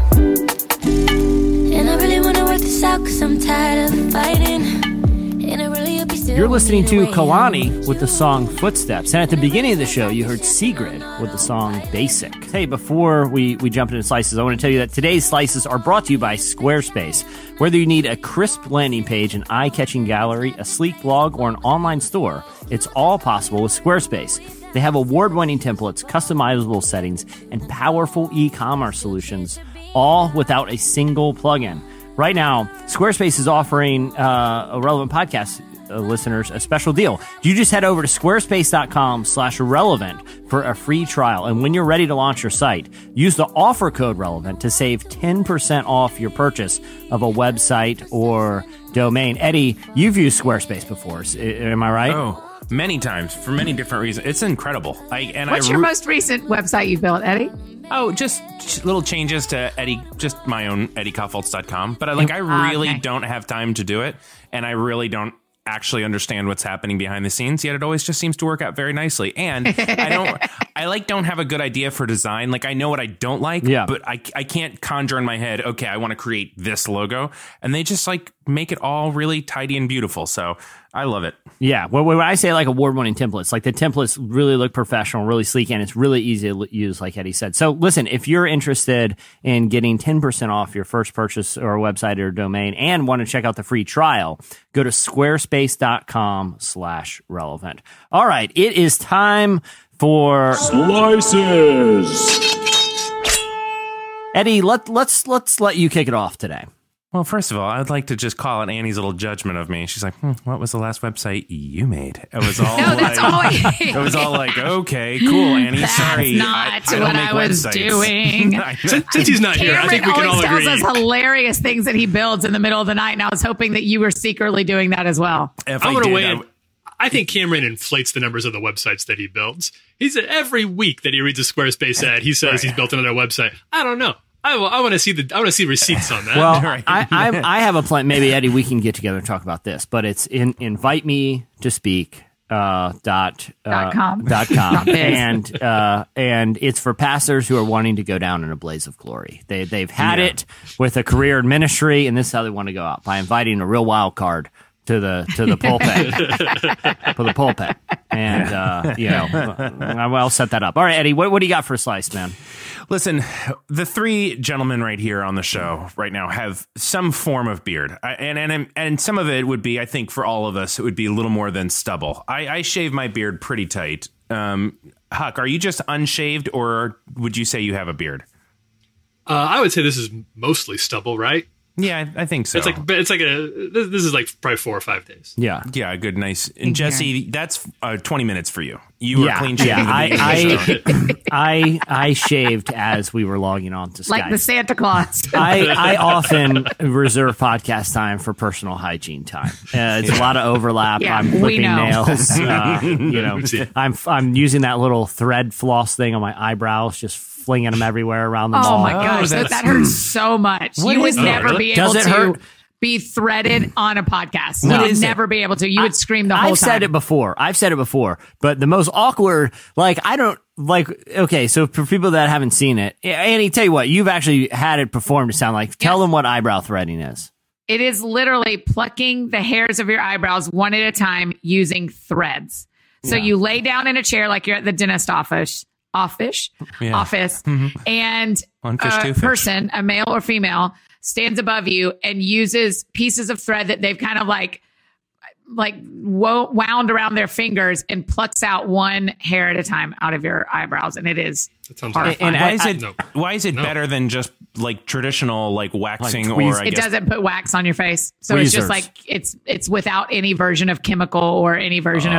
And I really wanna work this out cause I'm tired of fighting. You're listening to wait. Kalani with the song Footsteps. And at the beginning of the show, you heard Sigrid with the song Basic. Hey, before we, we jump into slices, I want to tell you that today's slices are brought to you by Squarespace. Whether you need a crisp landing page, an eye catching gallery, a sleek blog, or an online store, it's all possible with Squarespace. They have award winning templates, customizable settings, and powerful e commerce solutions, all without a single plugin. Right now, Squarespace is offering uh, a relevant podcast uh, listeners a special deal. You just head over to squarespace.com slash relevant for a free trial. And when you're ready to launch your site, use the offer code relevant to save 10% off your purchase of a website or domain. Eddie, you've used Squarespace before. Am I right? Oh, many times for many different reasons. It's incredible. I and What's I your root- most recent website you built, Eddie? Oh, just little changes to Eddie, just my own EddieKaufholz.com. But I like, I really Okay. don't have time to do it, and I really don't actually understand what's happening behind the scenes. Yet it always just seems to work out very nicely. And I don't, I like don't have a good idea for design. Like I know what I don't like, Yeah. but I I can't conjure in my head. Okay, I want to create this logo, and they just like make it all really tidy and beautiful. So I love it. Yeah, when, when I say like award-winning templates, like the templates really look professional, really sleek, and it's really easy to use, like Eddie said. So, listen, if you're interested in getting 10% off your first purchase or website or domain, and want to check out the free trial, go to squarespace.com/slash relevant. All right, it is time for Slices. Eddie. Let let's let's let you kick it off today. Well, first of all, I'd like to just call it Annie's little judgment of me. She's like, hmm, "What was the last website you made?" It was all No, that's like, always. It was all like, "Okay, cool, Annie. That's sorry, not I, I don't what I was websites." doing. Since, since he's not here, I Cameron think we can all always tells us hilarious things that he builds in the middle of the night, and I was hoping that you were secretly doing that as well. if I'm I going to did, weigh I- I think Cameron inflates the numbers of the websites that he builds. He's every week that he reads a Squarespace ad, he says he's built another website. I don't know. I, want to see the. I want to see receipts on that. Well, Right. I, I I have a plan. Maybe Eddie, we can get together and talk about this. But it's in invite me to speak. Uh, dot, uh, Dot com. dot com and uh, and it's for pastors who are wanting to go down in a blaze of glory. They they've had Yeah. it with a career in ministry, and this is how they want to go out by inviting a real wild card to the to the pulpit for the pulpit, and uh, you know I'll I'll set that up. All right, Eddie, what what do you got for a slice, man? Listen, the three gentlemen right here on the show right now have some form of beard, I, and and and some of it would be, I think, for all of us, it would be a little more than stubble. I, I shave my beard pretty tight. Um, Huck, are you just unshaved, or would you say you have a beard? uh, I would say this is mostly stubble, right? Yeah, I, I think so. It's like it's like a. This, this is like probably four or five days. Yeah, yeah, good, nice. And Jesse, that's uh, twenty minutes for you. You were yeah, clean shaven. yeah. at the beginning of the. I, I I shaved as we were logging on to Skype. Like the Santa Claus. I, I often reserve podcast time for personal hygiene time. Uh, it's a lot of overlap. Yeah, I'm we clipping know. nails. Uh, you know, I'm I'm using that little thread floss thing on my eyebrows, just flinging them everywhere around the Oh mall. my oh, gosh, that, that hurts so much. What you would is that? never be Does able it to hurt? be threaded on a podcast. What you would is it? never be able to. You would scream the whole time. I've said it before. I've said it before. But the most awkward, like, I don't, like, okay, so for people that haven't seen it, Annie, tell you what, you've actually had it performed to sound like, tell Yes. them what eyebrow threading is. It is literally plucking the hairs of your eyebrows one at a time using threads. So you lay down in a chair like you're at the dentist office, office, Yeah. office, mm-hmm. and One fish, a person, a male or female, stands above you and uses pieces of thread that they've kind of like like wo- wound around their fingers and plucks out one hair at a time out of your eyebrows, and it is That sounds horrifying. And Why is it? No. Why is it No. better than just like traditional like waxing Like or tweez- I it guess doesn't put wax on your face so it's just like it's it's without any version of chemical or any version Oh.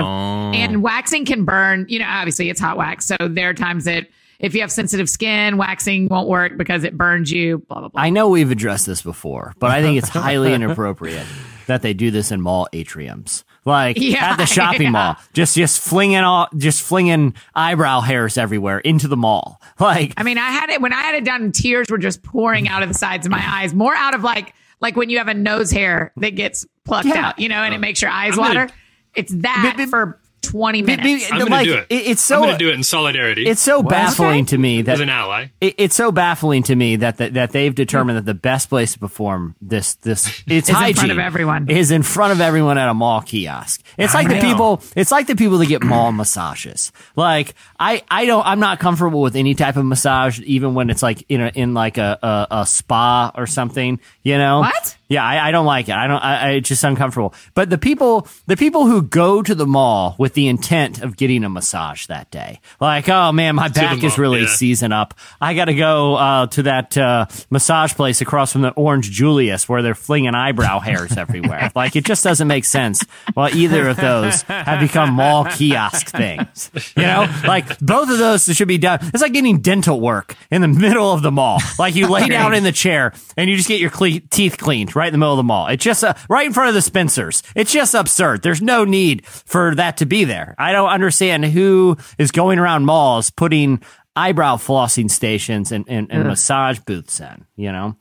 of and waxing can burn you know obviously it's hot wax so there are times that if you have sensitive skin waxing won't work because it burns you blah blah blah I know we've addressed this before, but I think it's highly inappropriate that they do this in mall atriums, like yeah, at the shopping yeah. mall, just just flinging all, just flinging eyebrow hairs everywhere into the mall. Like, I mean, I had it when I had it done. Tears were just pouring out of the sides of my eyes, more out of like like when you have a nose hair that gets plucked yeah. out, you know, and it makes your eyes I'm water. Gonna, it's that for 20 minutes. Be, be, I'm like, do it. It's so, I'm going to do it in solidarity. It's so well, baffling okay. to me that as an ally. It, it's so baffling to me that that that they've determined that the best place to perform this this it's is in front of everyone. Is in front of everyone at a mall kiosk. It's I like the people. It's like the people that get mall massages. Like I I don't I'm not comfortable with any type of massage, even when it's like in a, in like a, a, a spa or something. You know what? Yeah, I, I don't like it. I don't. I, I it's just uncomfortable. But the people, the people who go to the mall with the intent of getting a massage that day, like, oh man, my back is really yeah. season up. I got to go uh, to that uh, massage place across from the Orange Julius where they're flinging eyebrow hairs everywhere. like it just doesn't make sense. Well, either of those have become mall kiosk things. You know, like both of those should be done. It's like getting dental work in the middle of the mall. Like you lay down in the chair and you just get your cle- teeth cleaned right in the middle of the mall. It's just uh, right in front of the Spencers. It's just absurd. There's no need for that to be there. I don't understand who is going around malls putting eyebrow flossing stations and, and, and massage booths in, you know?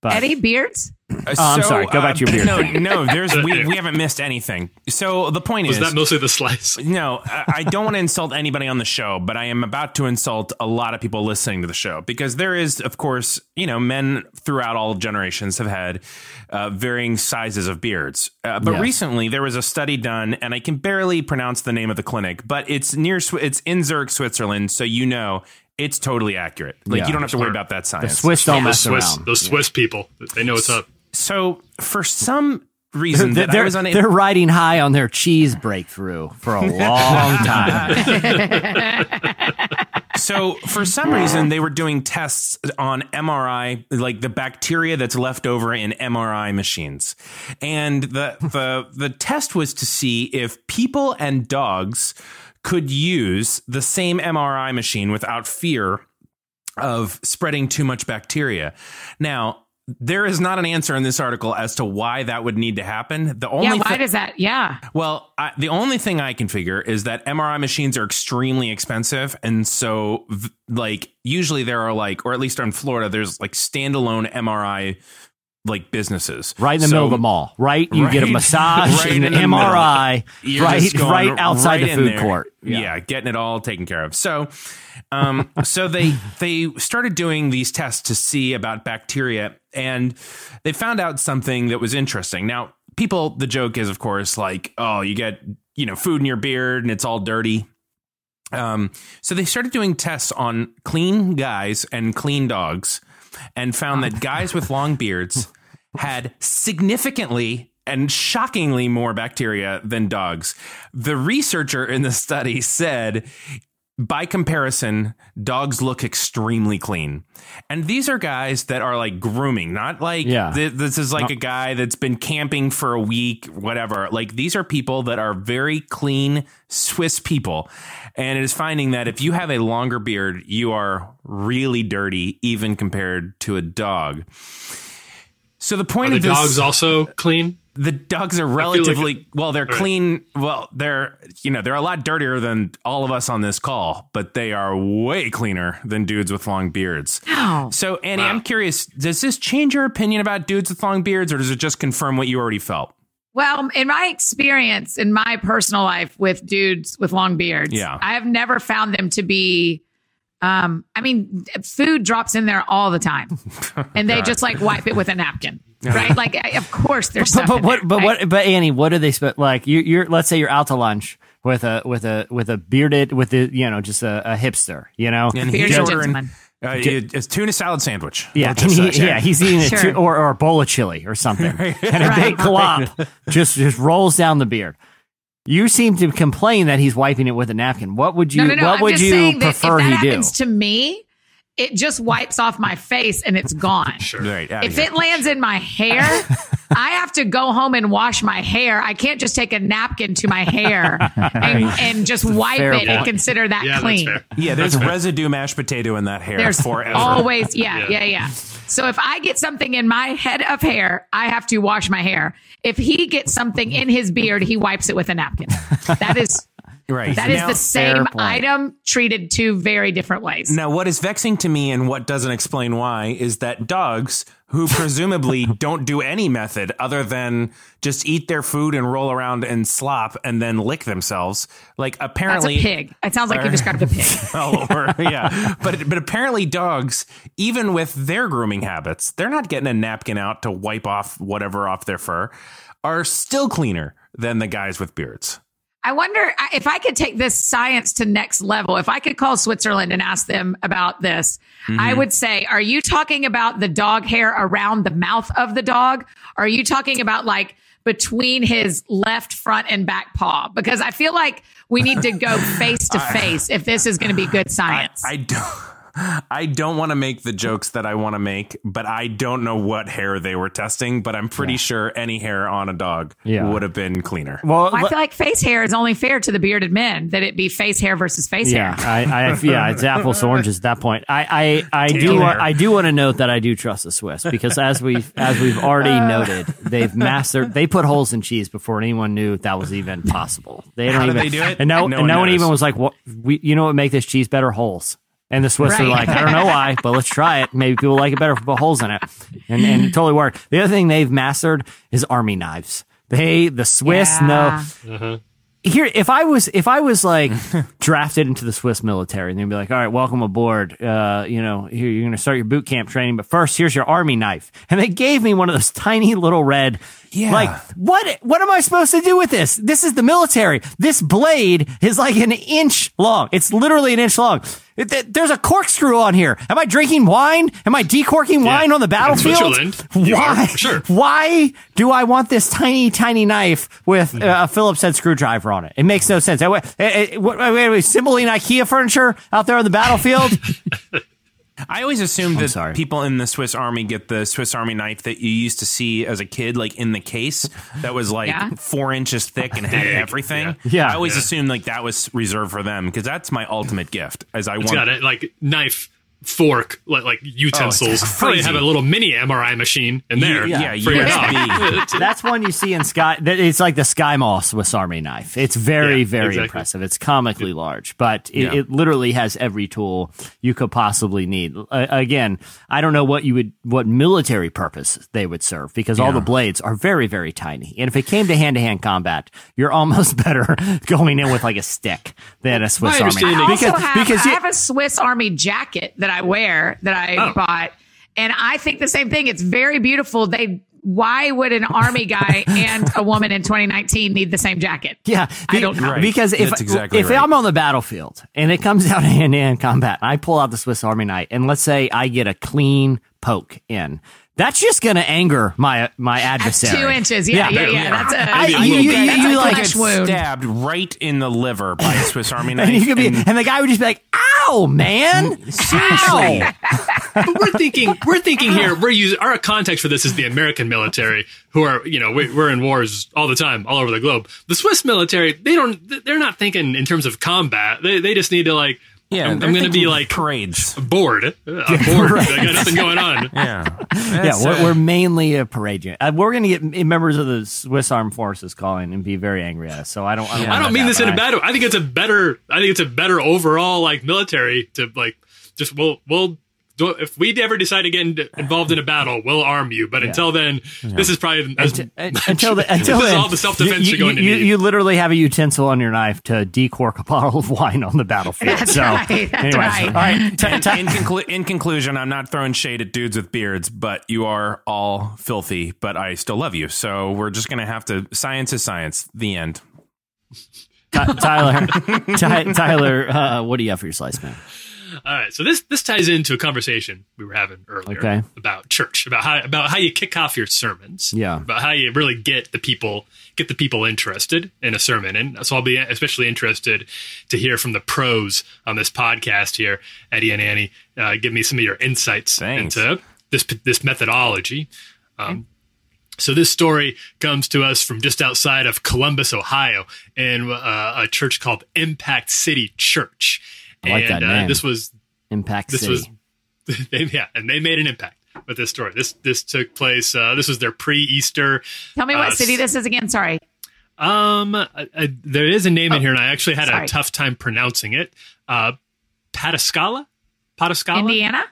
But Eddie Beards. Oh, I'm sorry. Go back to your beard No, no, there's we, we haven't missed anything. So the point is Was is, that mostly the slice? no, I, I don't want to insult anybody on the show, but I am about to insult a lot of people listening to the show because there is, of course, you know, men throughout all generations have had uh, varying sizes of beards. Uh, but Yes. recently there was a study done, and I can barely pronounce the name of the clinic, but it's near, Swi- it's in Zurich, Switzerland, so you know it's totally accurate. Like Yeah. you don't have to worry about that science. The science. Swiss don't Those mess Swiss, around. those Swiss people, they know what's up. So for some reason They're, they're, unable they're riding high on their cheese breakthrough for a long time. So for some reason they were doing tests on MRI, like the bacteria that's left over in MRI machines, and the the the test was to see if people and dogs could use the same MRI machine without fear of spreading too much bacteria. Now. There is not an answer in this article as to why that would need to happen. The only Yeah, why thi- does that? Yeah. well, I, the only thing I can figure is that MRI machines are extremely expensive, and so v- like usually there are like, or at least in Florida, there's like standalone MRI like businesses Right in the So- middle of the mall, right? You get a massage right and an MRI, right, right outside right the in food there. court. Yeah. getting it all taken care of. So, um, so they they started doing these tests to see about bacteria, and they found out something that was interesting. Now, people, the joke is, of course, like, oh, you get you know food in your beard and it's all dirty. Um, so they started doing tests on clean guys and clean dogs, and found that guys with long beards had significantly and shockingly more bacteria than dogs. The researcher in the study said, by comparison, dogs look extremely clean. And these are guys that are like grooming, not like Yeah. th- this is like a guy that's been camping for a week, whatever. Like these are people that are very clean Swiss people. And it is finding that if you have a longer beard, you are really dirty, even compared to a dog. So the point Are the of this, dogs also clean? The dogs are like- relatively well they're right. clean well they're you know they're a lot dirtier than all of us on this call but they are way cleaner than dudes with long beards Wow. so annie Wow. i'm curious does this change your opinion about dudes with long beards or does it just confirm what you already felt Well, in my experience, in my personal life with dudes with long beards, Yeah. I have never found them to be. Um, I mean, food drops in there all the time, and they just like wipe it with a napkin, right? Like, of course, there's But, stuff. but in what? there, But right? what? But Annie, what do they spe- like? You, you're let's say you're out to lunch with a with a with a bearded with a you know just a, a hipster, you know. and Bearded he's ordering uh, it's tuna salad sandwich Yeah, just he, say. yeah, he's eating a Sure. tu- or, or a bowl of chili or something, and a big glop just just rolls down the beard. You seem to complain that he's wiping it with a napkin. What would you? no, no, no. what I'm would just you saying that if prefer that he do? happens to me, it just wipes off my face and it's gone. Right. If it lands in my hair, I have to go home and wash my hair. I can't just take a napkin to my hair and, and just wipe fair it and consider that Yeah, clean. yeah, there's residue mashed potato in that hair There's forever. always, yeah, Yeah. yeah, yeah, So if I get something in my head of hair, I have to wash my hair. If he gets something in his beard, he wipes it with a napkin. That is right. that is Now- the same item treated two very different ways. Now, what is vexing to me and what doesn't explain why is that dogs who presumably don't do any method other than just eat their food and roll around and slop and then lick themselves, like That's apparently a pig. It sounds like you described a pig. Or- yeah, but but apparently dogs, even with their grooming habits, they're not getting a napkin out to wipe off whatever off their fur, are still cleaner than the guys with beards. I wonder if I could take this science to next level. If I could call Switzerland and ask them about this, I mm-hmm. would say, are you talking about the dog hair around the mouth of the dog? Or are you talking about like between his left front and back paw? Because I feel like we need to go face to face if this is going to be good science. I don't. I don't want to make the jokes that I want to make, but I don't know what hair they were testing. But I'm pretty sure any hair on a dog Yeah. would have been cleaner. Well, Well, I feel like face hair is only fair to the bearded men that it be face hair versus face yeah, hair. I, I, yeah, it's apples to oranges at that point. I, I, I do, Taylor. want, I do want to note that I do trust the Swiss because as we, as we've already uh. noted, they've mastered. They put holes in cheese before anyone knew that was even possible. They don't How did even, they do it? And no, No and one no one knows. even was like, "What? We, you know what make this cheese better? Holes." And the Swiss are like, I don't know why, but let's try it. Maybe people like it better if we put holes in it. And, and it totally worked. The other thing they've mastered is army knives. They, the Swiss know, Yeah. here if i was if i was like drafted into the swiss military and they'd be like all right welcome aboard uh you know here you're gonna start your boot camp training but first here's your army knife and they gave me one of those tiny little red Yeah. like what what am i supposed to do with this this is the military this blade is like an inch long it's literally an inch long It- th- there's a corkscrew on here. Am I drinking wine? Am I decorking wine on the battlefield? Switzerland, you are, Why? sure. Why do I want this tiny, tiny knife with uh, a Phillips head screwdriver on it? It makes no sense. Uh, wait, wait, wait, Cymbeline IKEA furniture out there on the battlefield? I always assumed that sorry. people in the Swiss Army get the Swiss Army knife that you used to see as a kid, like in the case that was like Yeah. four inches thick and had everything. yeah. Yeah. I always Yeah. assumed like that was reserved for them because that's my ultimate gift. As I It's want, got a like knife, fork, like like utensils. it's Probably have a little mini MRI machine in there. yeah, for your USB. That's one you see in Sky. It's like the Sky Mall Swiss Army knife. It's very, Yeah, very exactly. impressive. It's comically large, but it, Yeah. it literally has every tool you could possibly need. Uh, again, I don't know what you would, what military purpose they would serve because all the blades are very, very tiny. And if it came to hand to hand combat, you're almost better going in with like a stick than a Swiss Army. understanding- I Because, have, because I you, have a Swiss Army jacket that I wear that I Oh. bought, and I think the same thing. It's very beautiful. They why would an army guy and a woman in 2019 need the same jacket? Yeah, I don't know. Right. because if exactly if right. I'm on the battlefield and it comes out to hand to hand combat, and I pull out the Swiss Army knife, and let's say I get a clean poke in, that's just going to anger my my adversary. Two inches. Yeah, yeah, yeah. That's a, I- a you, you, you, That's you a like, flesh wound. stabbed right in the liver by a Swiss Army knife. and you could be, and- and the guy would just be like, "Ow, man! Mm, seriously. Ow!" but we're thinking we're thinking here we're using our context for this is the American military who are you know we, we're in wars all the time all over the globe. The Swiss military they don't they're not thinking in terms of combat. They they just need to like yeah, I'm, I'm going to be like parades. bored. Uh, I'm bored. I got nothing going on. Yeah, Yeah, we're, uh, we're mainly a parade unit. Uh, we're going to get members of the Swiss Armed Forces calling and be very angry at us. So I don't. I don't, I don't mean to this in a bad way. I think it's a better. I think it's a better overall like military to like just we'll we'll do- if we ever decide to get involved in a battle, we'll arm you. But until then, this is probably as, Until, until, the, until this is then, all the self defense you, you're going to you, need. you literally have a utensil on your knife to decork a bottle of wine on the battlefield. That's so, right, that's anyways, right. All right. T- t- in, conclu- in conclusion, I'm not throwing shade at dudes with beards, but you are all filthy, but I still love you. So we're just going to have to, science is science. The end. Ty- Tyler, Ty- Tyler, uh, what do you have for your slice, man? All right, so this this ties into a conversation we were having earlier Okay. about church, about how about how you kick off your sermons, Yeah. about how you really get the people get the people interested in a sermon, and so I'll be especially interested to hear from the pros on this podcast here, Eddie and Annie. Uh, give me some of your insights Thanks. into this this methodology. Um, so this story comes to us from just outside of Columbus, Ohio, in uh, a church called Impact City Church. I like and that name. Uh, this was Impact this City. was they, yeah, and they made an impact with this story. This this took place. Uh, this was their pre-Easter. Tell me what Uh, city this is again. Sorry. Um, I, I, there is a name in here, and I actually had Oh, sorry. a tough time pronouncing it. Uh, Pataskala, Pataskala, Indiana?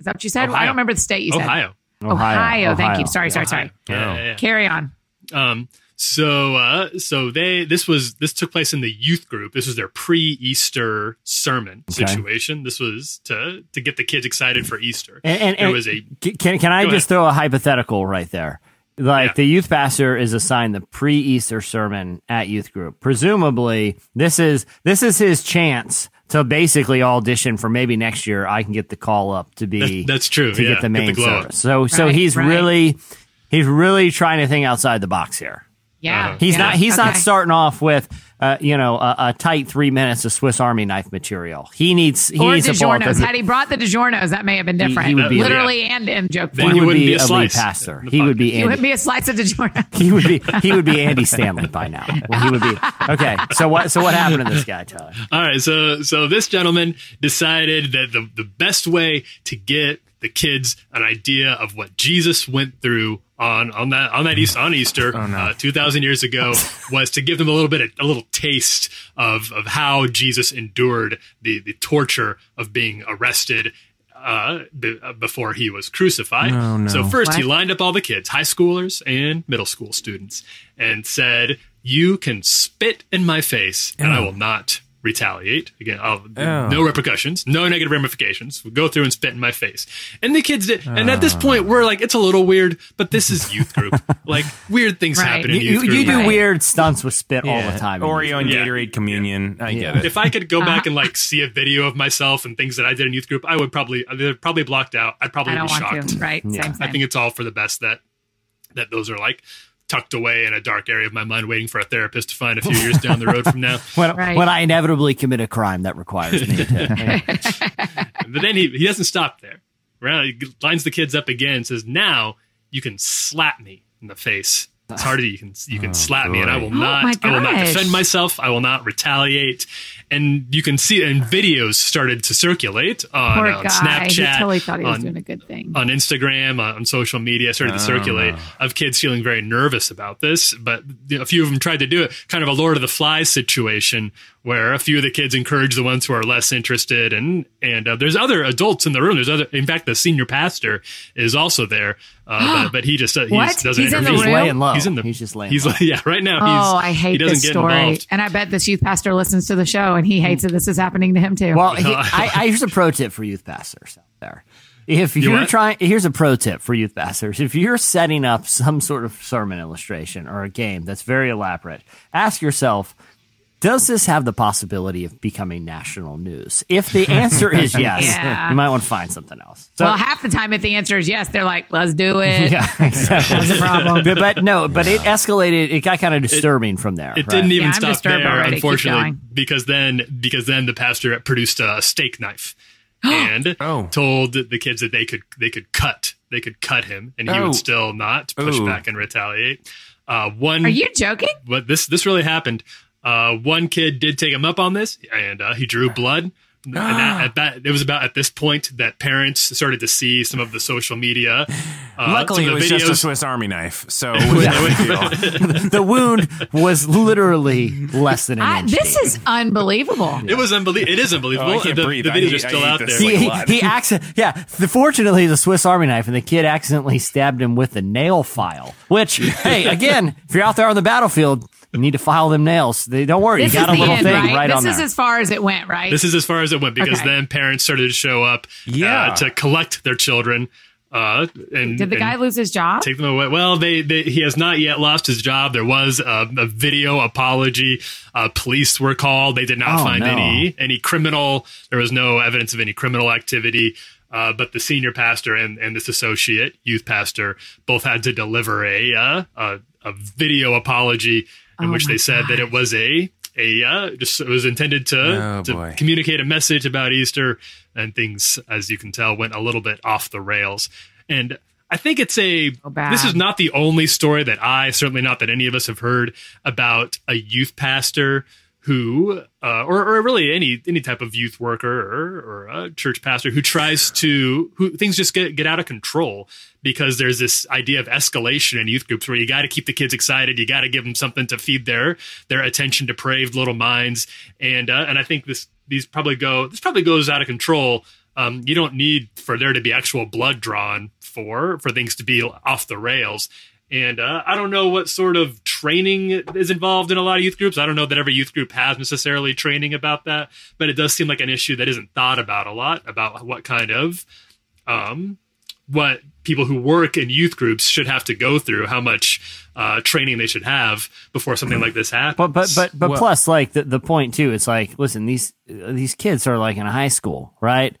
Is that what you said? I don't remember the state you said. Ohio. Ohio. Thank Ohio. you. Sorry, sorry, sorry. Yeah, yeah, yeah. Carry on. Um, so, uh, so they, this was, this took place in the youth group. This was their pre-Easter sermon Okay. situation. This was to, to get the kids excited for Easter. And, and, there and was a, can can I just ahead. throw a hypothetical right there? Like Yeah. the youth pastor is assigned the pre-Easter sermon at youth group. Presumably, this is this is his chance to basically audition for maybe next year. I can get the call up to be That- that's true, to yeah, get the get main the glow up. service. So so Right, he's right. really he's really trying to think outside the box here. Yeah. He's yeah, not. He's not starting off with, uh, you know, a, a tight three minutes of Swiss Army knife material. He needs. He Or needs to pull out DiGiorno's. Had he brought the DiGiorno's, that may have been different. he would be- Literally and in joke Then he would be be a a lead slice pastor. in He would be podcast. You would be a slice of DiGiorno. He would be. He would be Andy Stanley by now. Well, he would be. Okay. So what? So what happened to this guy, Tyler? All right, so so this gentleman decided that the the best way to get the kids an idea of what Jesus went through on on that on that East on Easter uh, two thousand years ago was to give them a little bit of, a little taste of of how Jesus endured the the torture of being arrested. Uh, be, uh, before he was crucified. So first he lined up all the kids, high schoolers and middle school students, and said, "You can spit in my face, and I will not retaliate. Again, I'll, no repercussions, no negative ramifications. We'll go through and spit in my face." And the kids did. And at this point, we're like, "It's a little weird, but this is youth group. like weird things Right. happen in You, youth you, group." you do Right. weird stunts with spit all the time. Oreo and Yeah. Gatorade communion. I get it. if I could go Uh-huh. back and like see a video of myself and things that I did in youth group, I would probably they're probably blocked out. I'd probably I don't be want shocked. to. Right. Same, Yeah. same. I think it's all for the best that that those are like tucked away in a dark area of my mind, waiting for a therapist to find a few years down the road from now. When, Right. when I inevitably commit a crime that requires me to. But then he he doesn't stop there. Right? He lines the kids up again and says, "Now you can slap me in the face." It's harder. You can you can slap me, and I will not. Oh my I will not defend myself. I will not retaliate. And you can see, and videos started to circulate on, Poor on guy. Snapchat, he totally thought he was on, doing a good thing. on Instagram, on, on social media, started to circulate of kids feeling very nervous about this. But you know, a few of them tried to do it, kind of a Lord of the Flies situation, where a few of the kids encourage the ones who are less interested, and and uh, there's other adults in the room. There's other, in fact, the senior pastor is also there, uh, but, but he just uh, he just doesn't He's in the intervene. He's laying low. He's in the. He's just laying He's low. yeah. Right now, Oh, he's, I he hate doesn't this story. involved. And I bet this youth pastor listens to the show and he hates that this is happening to him too. Well, he, I, I, here's a pro tip for youth pastors out there. If you're what? trying, here's a pro tip for youth pastors. If you're setting up some sort of sermon illustration or a game that's very elaborate, ask yourself, does this have the possibility of becoming national news? If the answer is yes, Yeah. you might want to find something else. So, well, half the time if the answer is yes, they're like, let's do it. yeah, exactly. That's a problem. But, but no, but it escalated. It got kind of disturbing from there. It right? didn't even Yeah, stop there, already. Unfortunately, because then because then the pastor produced a steak knife and Oh. told the kids that they could they could cut they could cut him and he Oh. would still not push Ooh. back and retaliate. Uh, one Are you joking? but this this really happened. Uh, one kid did take him up on this, and uh, he drew blood. And that, at that, it was about at this point that parents started to see some of the social media. Uh, Luckily, it was the just a. Swiss Army knife, so it was no the wound was literally less than an I, inch. this deep. is unbelievable. It was unbelievable. It is unbelievable. Oh, I can't the, breathe. the videos need- are still I out this there. like he, blood. he accident, yeah. The, fortunately, the Swiss Army knife, and the kid accidentally stabbed him with the nail file. Which, hey, again, if you're out there on the battlefield, you need to file them nails. They don't worry, This you got is a little end, thing right? right, this on is there. as far as it went, right? This is as far as it went because Okay. then parents started to show up Yeah. uh, to collect their children Uh, and Did the and guy lose his job? take them away? Well, they, they he has not yet lost his job. There was a, a video apology. Uh, police were called. They did not Oh, find no. any any criminal. There was no evidence of any criminal activity. Uh, but the senior pastor and, and this associate youth pastor both had to deliver a uh, a, a video apology in Oh which they said that it was a a uh, just it was intended to Oh, to boy. communicate a message about Easter, and things, as you can tell, went a little bit off the rails. And I think it's a bad. this is not the only story that I certainly not that any of us have heard about a youth pastor who uh, or, or really any any type of youth worker or, or a church pastor who tries to who things just get get out of control because there's this idea of escalation in youth groups where you got to keep the kids excited you got to give them something to feed their their attention depraved little minds. And uh, and I think this these probably go this probably goes out of control. Um, you don't need for there to be actual blood drawn for for things to be off the rails and uh, I don't know what sort of training is involved in a lot of youth groups. I don't know that every youth group has necessarily training about that, but it does seem like an issue that isn't thought about a lot about what kind of um, what people who work in youth groups should have to go through, how much uh, training they should have before something like this happens. But but but but Well- plus, like the the point too, it's like listen, these these kids are like in high school, right?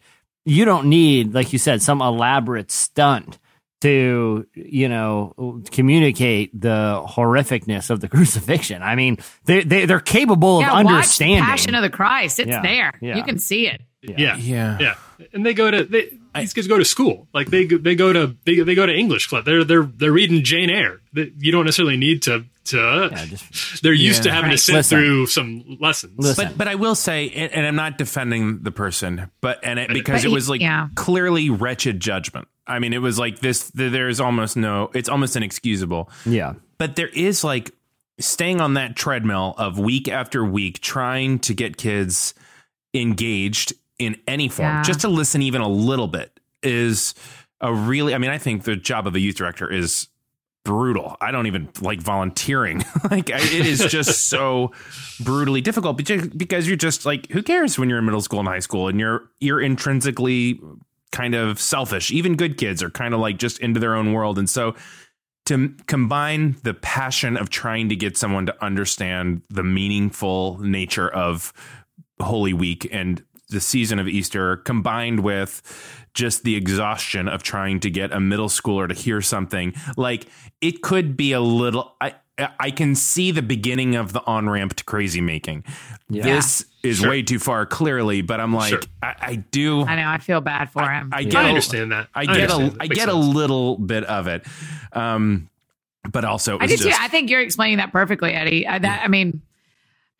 You don't need, like you said, some elaborate stunt to you know communicate the horrificness of the crucifixion. I mean, they they they're capable yeah, of watch understanding. Passion of the Christ. It's Yeah, there. yeah. You can see it. yeah, Yeah. yeah, and they go to they, these kids go to school. Like they go- they go to they, they go to English club. They're they're they're reading Jane Eyre. You don't necessarily need to to. Yeah, just- they're used to having Right. to sit Listen. through some lessons. Listen. But but I will say, and, and I'm not defending the person, but and it because But it was like yeah. clearly wretched judgment. I mean, it was like this. There's almost no. It's almost inexcusable. yeah. But there is like staying on that treadmill of week after week, trying to get kids engaged in any form, Yeah. just to listen even a little bit is a really. I mean, I think the job of a youth director is brutal. I don't even like volunteering. like I, it is just so brutally difficult because because you're just like who cares when you're in middle school and high school and you're you're intrinsically kind of selfish. Even good kids are kind of like just into their own world and so to combine the passion of trying to get someone to understand the meaningful nature of Holy Week and the season of Easter, combined with just the exhaustion of trying to get a middle schooler to hear something, like it could be a little. I I can see the beginning of the on ramp to crazy making. This is Sure. way too far, clearly, but I'm like, Sure. I, I do. I know. I feel bad for him. I I get a- understand that. I get a understand. That I makes get a little bit of it, um, but also it I was did too. I think you're explaining that perfectly, Eddie. I, that, I mean,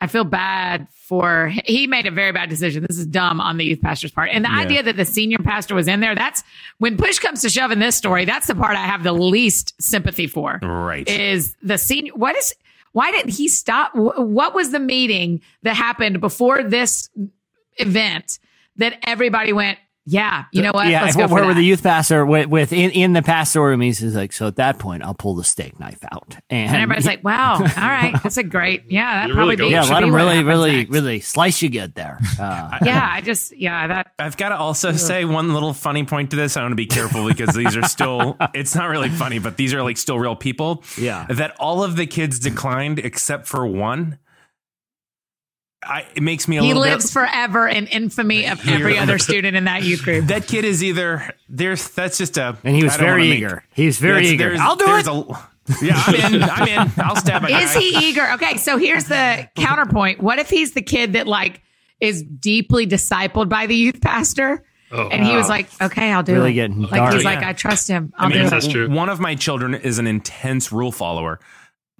I feel bad for he made a very bad decision. This is dumb on the youth pastor's part. And the Yeah. idea that the senior pastor was in there, that's when push comes to shove in this story, that's the part I have the least sympathy for. Right. Is the senior what is why didn't he stop? What was the meeting that happened before this event that everybody went, yeah, you know what? Yeah, Let's where, go for where were that. the youth pastor with, with in, in the pastoral room? He's like, so at that point, I'll pull the steak knife out, and, and everybody's like, wow, all right, that's a great, yeah, that You're probably really be, yeah, let be him really, really, next. really slice you good there. Uh, yeah, I just yeah that I've got to also say one little funny point to this. I want to be careful because these are still, it's not really funny, but these are like still real people. Yeah. That all of the kids declined except for one. I, it makes me a he little lives bit. forever in infamy of every other student in that youth group. that kid is either there's that's just a and he was very wanna make- eager. He was very eager. I'll do it. A, yeah, I'm in. I'm in. I'll stab a guy. Is he eager? Okay, so here's the counterpoint. What if he's the kid that like is deeply discipled by the youth pastor? Oh. and he was like, "Okay, I'll do Really it." getting like dark. he's like, "I trust him. I'll I mean, do that's it." true. One of my children is an intense rule follower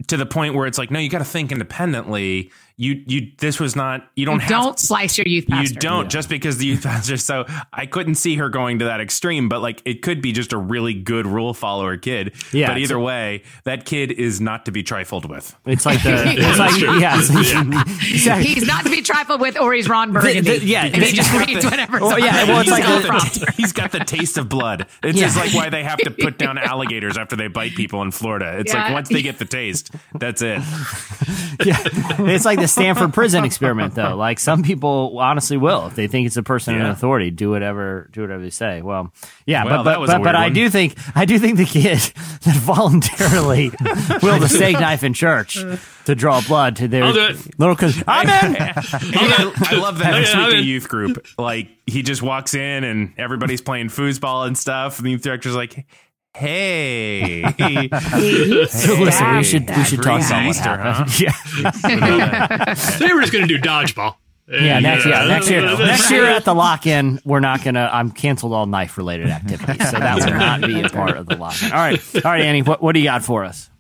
to the point where it's like, no, you got to think independently. You, you, this was not, you don't You have don't slice your youth pastor. You don't just because the youth pastor. So I couldn't see her going to that extreme, but like it could be just a really good rule follower kid. Yeah, But either way, that kid is not to be trifled with. It's like the. It's like true. yeah. it's- exactly. He's not to be trifled with, or he's Ron Burgundy. The- the- yeah, and he just got reads the- whatever's Oh, yeah, well, it's like teleprompter. the- he's got the taste of blood. It's Yeah. just like why they have to put down alligators after they bite people in Florida. It's Yeah. like once they get the taste, that's it. yeah, it's like the Stanford prison experiment, though. Like some people honestly will, if they think it's a person in authority, do whatever, do whatever they say. Well, yeah, Well, but but but, but I do think I do think the kid that voluntarily willed a steak knife in church to draw blood to their I'll do it. little cause I'm in. I, I love that Oh, next yeah, week the in. youth group. Like he just walks in and everybody's playing foosball and stuff, and the youth director's like, "Hey, So listen, we should we should talk Crazy about Easter, happened. Yeah. Today we're just going to do dodgeball. Yeah, next, yeah, next year. Next year at the lock-in, we're not gonna. I'm canceled all knife-related activities, so that will not be a part of the lock-in. All right, all right, Annie, what, what do you got for us?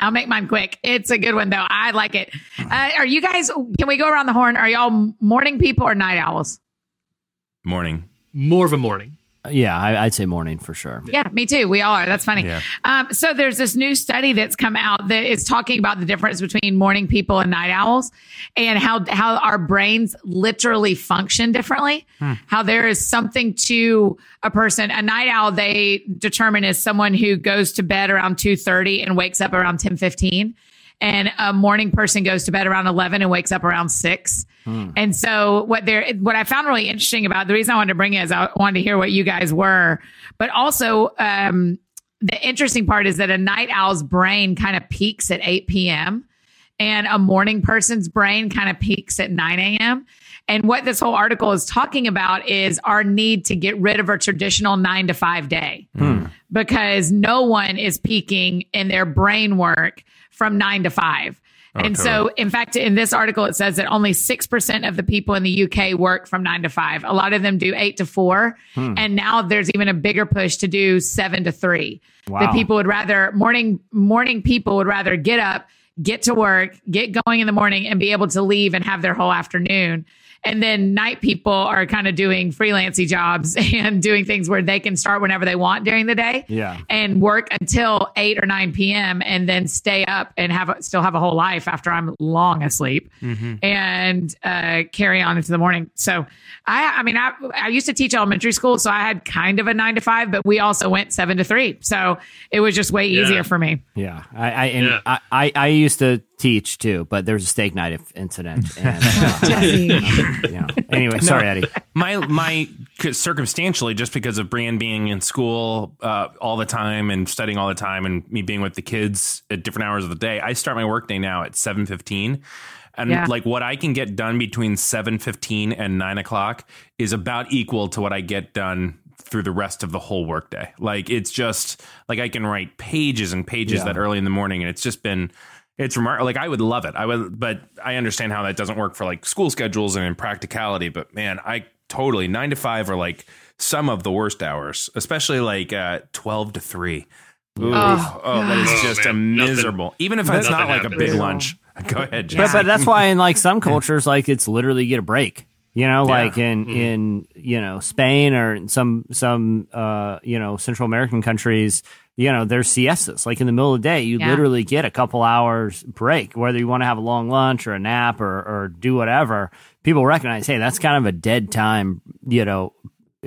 I'll make mine quick. It's a good one though. I like it. Uh, are you guys? Can we go around the horn? Are y'all morning people or night owls? morning." More of a morning. Yeah, I, I'd say morning for sure. Yeah, me too. We all are. That's funny. Yeah. Um, so there's this new study that's come out that is talking about the difference between morning people and night owls and how, how our brains literally function differently. How there is something to a person. A night owl, they determine is someone who goes to bed around 2.30 and wakes up around 10.15. And a morning person goes to bed around 11 and wakes up around six. And so what there, what I found really interesting about the reason I wanted to bring it is I wanted to hear what you guys were, but also, um, the interesting part is that a night owl's brain kind of peaks at 8 p.m. and a morning person's brain kind of peaks at 9 a.m. And what this whole article is talking about is our need to get rid of a traditional nine to five day because no one is peaking in their brain work from nine to five. Oh, and so, in fact, in this article, it says that only 6% of the people in the UK work from nine to five. A lot of them do eight to four. Hmm. And now there's even a bigger push to do seven to three. Wow. That people would rather, morning, morning people would rather get up, get to work, get going in the morning and be able to leave and have their whole afternoon. And then night people are kind of doing freelancy jobs and doing things where they can start whenever they want during the day Yeah. and work until 8 or 9 p.m. and then stay up and have a, still have a whole life after I'm long asleep and uh, carry on into the morning. So I, I mean, I, I used to teach elementary school, so I had kind of a nine to five, but we also went seven to three. So it was just way Yeah. easier for me. Yeah, I I, and Yeah. I, I I used to teach too, but there was a steak knife incident. And, uh, you know. Anyway, sorry, Eddie. my my circumstantially just because of Brian being in school uh, all the time and studying all the time and me being with the kids at different hours of the day i start my workday now at 7.15 and Yeah. like what i can get done between 7.15 and 9 o'clock is about equal to what i get done through the rest of the whole workday like it's just like i can write pages and pages Yeah. that early in the morning and it's just been it's remarkable. Like I would love it. I would, but I understand how that doesn't work for like school schedules and in practicality. But man, I totally nine to five are like some of the worst hours, especially like uh, twelve to three. Ooh, Oh, oh, that is Oh, just a man, nothing- miserable. Even if it's not nothing like a happens. big lunch. Go ahead, But, but that's why in like some cultures, like it's literally get a break. You know, like in Mm-hmm. in you know Spain or in some some uh you know Central American countries, you know there's siestas. Like in the middle of the day, you Yeah. literally get a couple hours break, whether you want to have a long lunch or a nap or or do whatever. People recognize, hey, that's kind of a dead time. You know,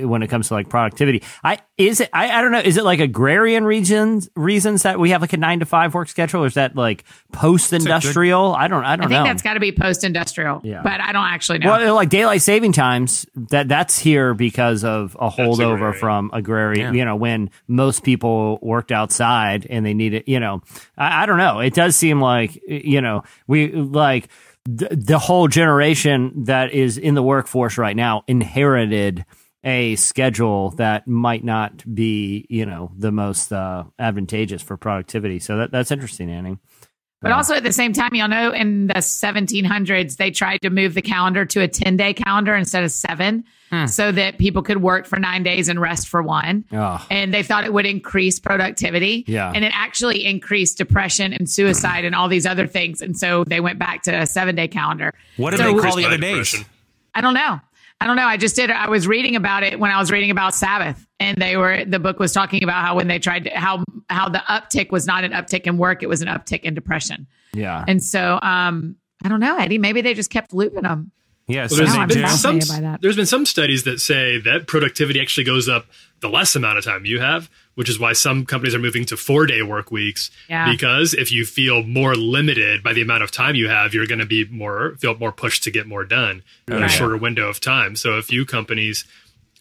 when it comes to like productivity. I is it I, I don't know, is it like agrarian regions reasons that we have like a nine to five work schedule, or is that like post industrial? I don't I don't I think know. that's got to be post industrial, Yeah. but I don't actually know. well, like daylight saving times, that that's here because of a holdover agrarian. from agrarian. You know, when most people worked outside and they needed, you know, I, I don't know. It does seem like you know we like the, the whole generation that is in the workforce right now inherited a schedule that might not be, you know, the most uh, advantageous for productivity. So that, that's interesting, Annie. But um, also at the same time, y'all know in the 1700s, they tried to move the calendar to a 10 day calendar instead of seven hmm. so that people could work for nine days and rest for one. Oh. And they thought it would increase productivity. Yeah. And it actually increased depression and suicide and all these other things. And so they went back to a seven day calendar. what did So- they call the other days? I don't know. I don't know. I just did. I was reading about it when I was reading about Sabbath, and they were the book was talking about how when they tried to how how the uptick was not an uptick in work, it was an uptick in depression. Yeah. And so, um, I don't know, Eddie. Maybe they just kept looping them. Yeah, Well, there's, Now I'm been fascinated some, there's been some studies that say that productivity actually goes up the less amount of time you have, which is why some companies are moving to four day work weeks. Yeah. Because if you feel more limited by the amount of time you have, you're going to be more feel more pushed to get more done in a shorter window of time. So a few companies,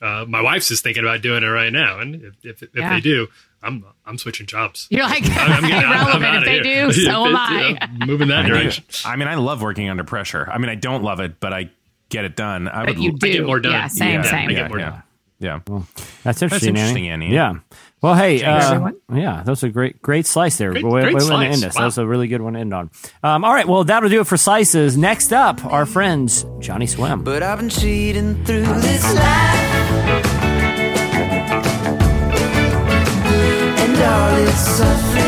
uh, my wife's just thinking about doing it right now, and if if, if Yeah. they do, I'm I'm switching jobs. You're like I'm, I'm getting- I'm- I'm if they here. do. So am I. you know, moving that I, direction. I mean, I love working under pressure. I mean, I don't love it, but I get it done. I But would you do. I get more done. Yeah, same, yeah, same. I Yeah, get more yeah, done. yeah. That's interesting, interesting, Annie. Annie. Yeah. Well, hey, uh, yeah, that was a great, great slice there. Great- way, great way to slice. end us. That was a really good one to end on. Um, all right, well, that'll do it for slices. Next up, our friends Johnnyswim. But I've been cheating through this life. And all its suffering.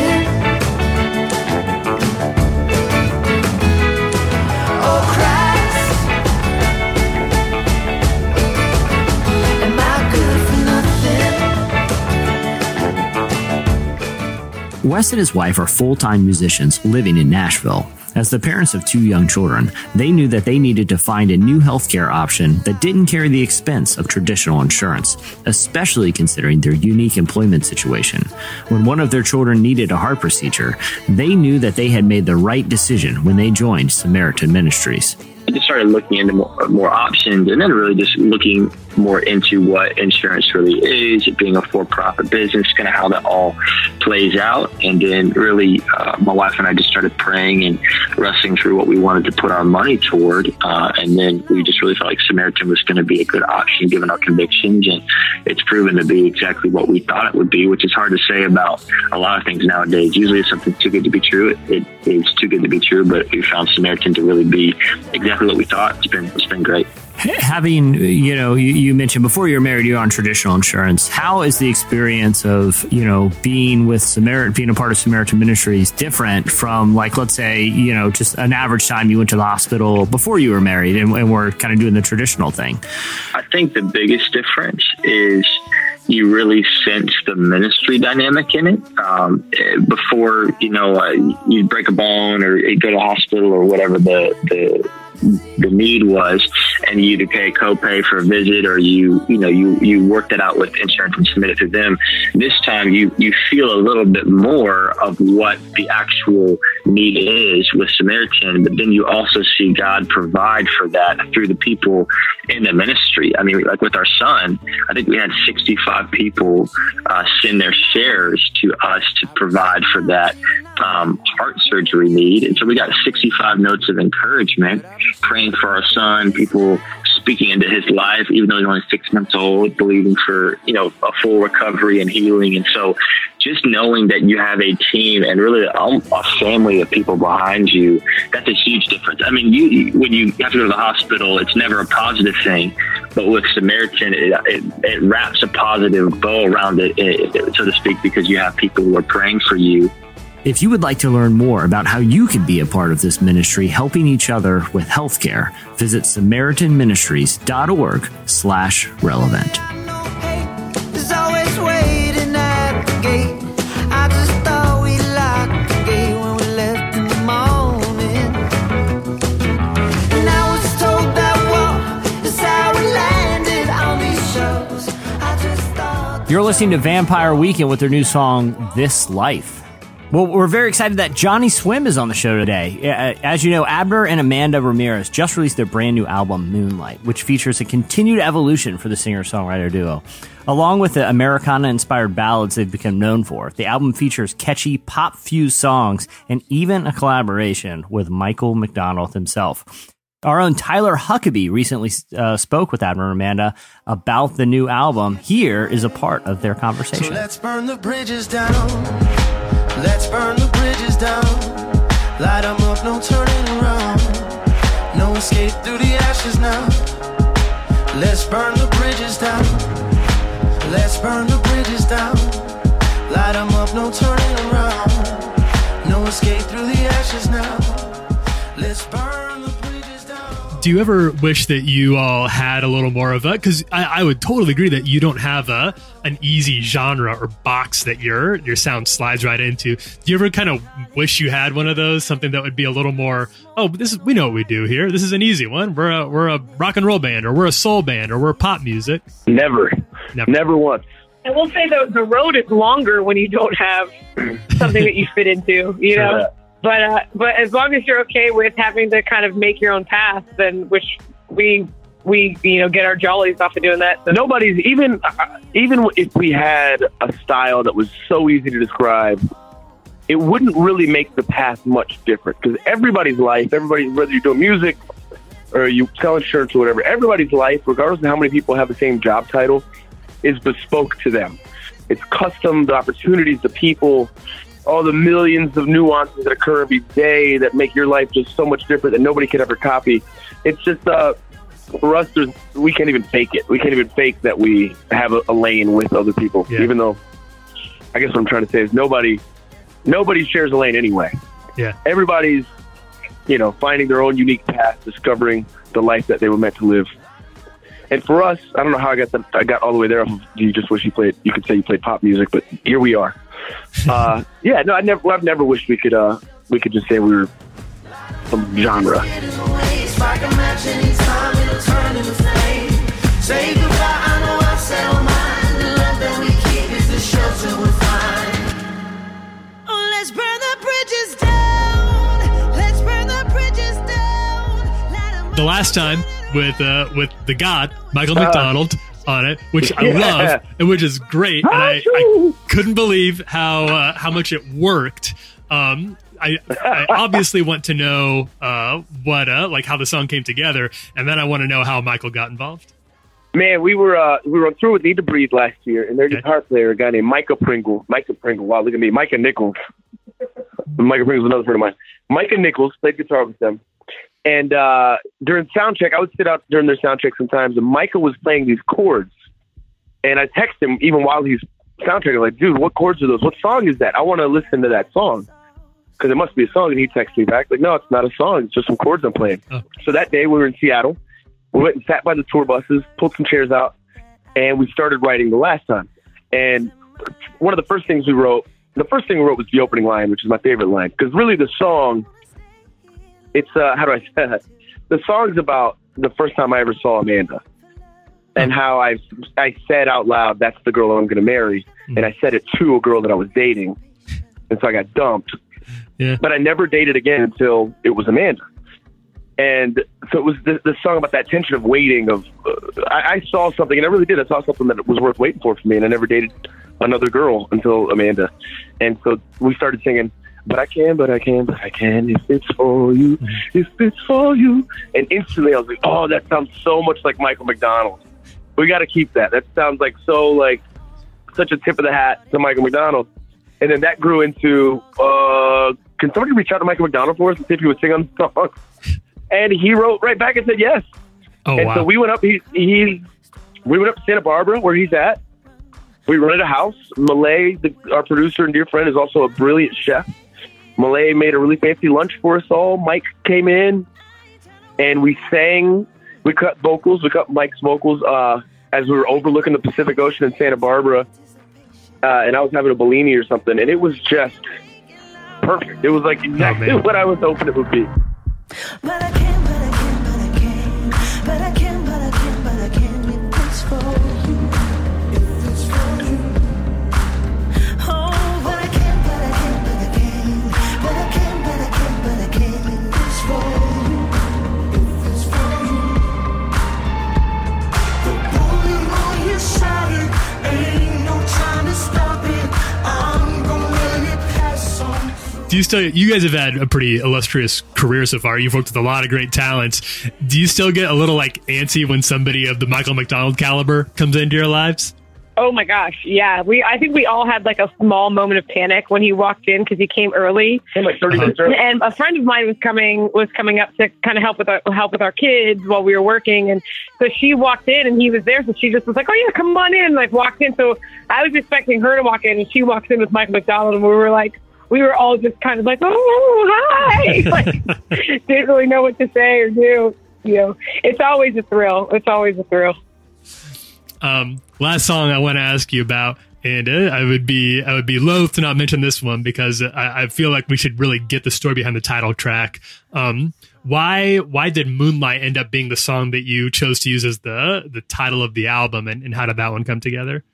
Wes and his wife are full time musicians living in Nashville. As the parents of two young children, they knew that they needed to find a new healthcare option that didn't carry the expense of traditional insurance, especially considering their unique employment situation. When one of their children needed a heart procedure, they knew that they had made the right decision when they joined Samaritan Ministries. I just started looking into more, more options and then really just looking more into what insurance really is, being a for-profit business, kind of how that all plays out. And then really, uh, my wife and I just started praying and wrestling through what we wanted to put our money toward. Uh, and then we just really felt like Samaritan was going to be a good option given our convictions. And it's proven to be exactly what we thought it would be, which is hard to say about a lot of things nowadays. Usually if something's too good to be true. It, it is too good to be true, but we found Samaritan to really be exactly what we thought. It's been, it's been great. Having, you know, you, you mentioned before you were married, you're on traditional insurance. How is the experience of, you know, being with Samaritan, being a part of Samaritan Ministries different from, like, let's say, you know, just an average time you went to the hospital before you were married and, and were kind of doing the traditional thing? I think the biggest difference is you really sense the ministry dynamic in it. Um, before, you know, uh, you break a bone or you go to hospital or whatever the, the, the need was, and you either pay a copay for a visit or you, you know, you, you work that out with insurance and submit it to them. This time you, you feel a little bit more of what the actual need is with Samaritan, but then you also see God provide for that through the people in the ministry. I mean, like with our son, I think we had 65 people uh, send their shares to us to provide for that um, heart surgery need. And so we got 65 notes of encouragement, praying for our son, people speaking into his life, even though he's only six months old, believing for, you know, a full recovery and healing. And so just knowing that you have a team and really a, family of people behind you, that's a huge difference. I mean, you, when you have to go to the hospital, it's never a positive thing. But with Samaritan, it, it, it wraps a positive bow around it, so to speak, because you have people who are praying for you If you would like to learn more about how you can be a part of this ministry helping each other with healthcare, visit samaritanministries.org slash relevant. No hate is always waiting at the gate. I just thought we locked the gate when we left in the morning. And I was told that war is how we landed on these shows. I just thought. You're listening to Vampire Weekend with their new song, This Life. Well, we're very excited that Johnnyswim is on the show today. Uh, As you know, Abner and Amanda Ramirez just released their brand new album, Moonlight, which features a continued evolution for the singer songwriter duo. Along with the Americana inspired ballads they've become known for, the album features catchy pop fused songs and even a collaboration with Michael McDonald himself. Our own Tyler Huckabee recently uh, spoke with Abner and Amanda about the new album. Here is a part of their So conversation. let's burn the bridges down. Let's burn the bridges down. Light 'em up, no turning around. No escape through the ashes now. Let's burn the bridges down. Let's burn the bridges down. Light 'em up, no turning around. No escape through the ashes now. Let's burn. Do you ever wish that you all had a little more of a? Because I, I would totally agree that you don't have a an easy genre or box that your your sound slides right into. Do you ever kind of wish you had one of those? Something that would be a little more. Oh, this is we know what we do here. This is an easy one. We're a we're a rock and roll band, or we're a soul band, or we're pop music. Never, Never. never, once. I will say though, the road is longer when you don't have something that you fit into, you know. Sure. But uh, but as long as you're okay with having to kind of make your own path, then which we we you know get our jollies off of doing that. So. Nobody's even uh, even if we had a style that was so easy to describe, it wouldn't really make the path much different because everybody's life, everybody whether you're doing music or you sell insurance or whatever, everybody's life, regardless of how many people have the same job title, is bespoke to them. It's custom, the opportunities, the people, all the millions of nuances that occur every day that make your life just so much different that nobody could ever copy. It's just uh, for us, there's, we can't even fake it. We can't even fake that we have a, a lane with other people, Yeah. even though I guess what I'm trying to say is nobody nobody shares a lane anyway. Yeah. Everybody's you know finding their own unique path, discovering the life that they were meant to live. And for us, I don't know how I got the, I got all the way there. off of- You just wish you played. You could say you played pop music, but here we are. Uh, yeah, no, I never. I've never wished we could. Uh, we could just say we were some genre. Strike a match anytime, it'll turn into flame. Say goodbye, I know I said all mine. The love that we keep is the shelter we find. Oh, let's burn the bridges down. Let's burn the bridges down. The last time with uh, with the God Michael Uh, McDonald on it, which I Yeah. love and which is great, and I, I couldn't believe how uh, how much it worked. Um, I, I obviously want to know uh, what uh, like how the song came together, and then I want to know how Michael got involved. Man, we were uh, we were on tour with NEEDTOBREATHE last year, and their guitar player, a guy named Micah Pringle. Micah Pringle. Wow, look at me, Micah Nichols. Micah Pringle's another friend of mine. Micah Nichols played guitar with them, and uh, during sound check, I would sit out during their sound check sometimes, and Micah was playing these chords, and I text him even while he's sound checking, like, dude, what chords are those? What song is that? I want to listen to that song because it must be a song. And he texts me back like, no, it's not a song. It's just some chords I'm playing. So that day we were in Seattle. We went and sat by the tour buses, pulled some chairs out, and we started writing the last time. And one of the first things we wrote, the first thing we wrote was the opening line, which is my favorite line, because really the song, it's uh, how do I say that? The song's about the first time I ever saw Amanda, and how I I said out loud, "That's the girl I'm going to marry," and I said it to a girl that I was dating, and so I got dumped. Yeah. But I never dated again until it was Amanda. And so it was the, the song about that tension of waiting. Of uh, I, I saw something, and I really did. I saw something that was worth waiting for for me, and I never dated another girl until Amanda. And so we started singing, "But I can, but I can, but I can if it's for you, if it's for you." And instantly, I was like, "Oh, that sounds so much like Michael McDonald. We got to keep that. That sounds like so like such a tip of the hat to Michael McDonald." And then that grew into, uh, "Can somebody reach out to Michael McDonald for us and see if he would sing on the song?" And he wrote right back and said yes. Oh and wow! so we went up. He, he we went up to Santa Barbara where he's at. We rented a house. Malay, the, our producer and dear friend, is also a brilliant chef. Malay made a really fancy lunch for us all. Mike came in, and we sang. We cut vocals. We cut Mike's vocals uh, as we were overlooking the Pacific Ocean in Santa Barbara. Uh, and I was having a Bellini or something, and it was just perfect. It was like exactly what I was hoping it would be. Do you still? You guys have had a pretty illustrious career so far. You've worked with a lot of great talents. Do you still get a little like antsy when somebody of the Michael McDonald caliber comes into your lives? Oh my gosh, yeah. We I think we all had like a small moment of panic when he walked in because he came early. Came like 30 minutes And, early. and a friend of mine was coming was coming up to kind of help with our help with our kids while we were working, and so she walked in and he was there, so she just was like, "Oh yeah, come on in." Like walked in, so I was expecting her to walk in, and she walks in with Michael McDonald, and we were like. We were all just kind of like, oh, hi. Like, didn't really know what to say or do. You know, it's always a thrill. It's always a thrill. Um, last song I want to ask you about, and uh, I would be I would be loath to not mention this one because I, I feel like we should really get the story behind the title track. Um, why why did Moonlight end up being the song that you chose to use as the the title of the album, and, and how did that one come together?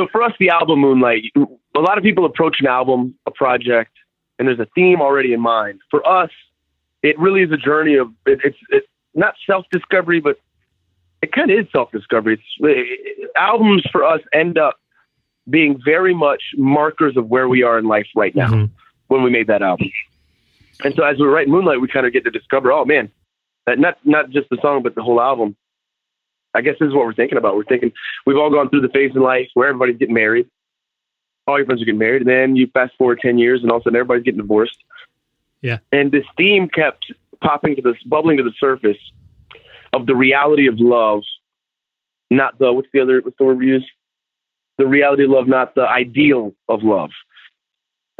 So for us, the album Moonlight, a lot of people approach an album, a project, and there's a theme already in mind. For us, it really is a journey of it, it's it's not self discovery, but it kind of is self discovery. It, albums for us end up being very much markers of where we are in life right now mm-hmm. when we made that album. And so as we're writing Moonlight, we kind of get to discover, oh man, that not not just the song, but the whole album. I guess this is what we're thinking about. We're thinking we've all gone through the phase in life where everybody's getting married. All your friends are getting married, and then you fast forward ten years, and all of a sudden everybody's getting divorced. Yeah. And this theme kept popping to this, bubbling to the surface of the reality of love, not the what's the other what's the word we use? The reality of love, not the ideal of love.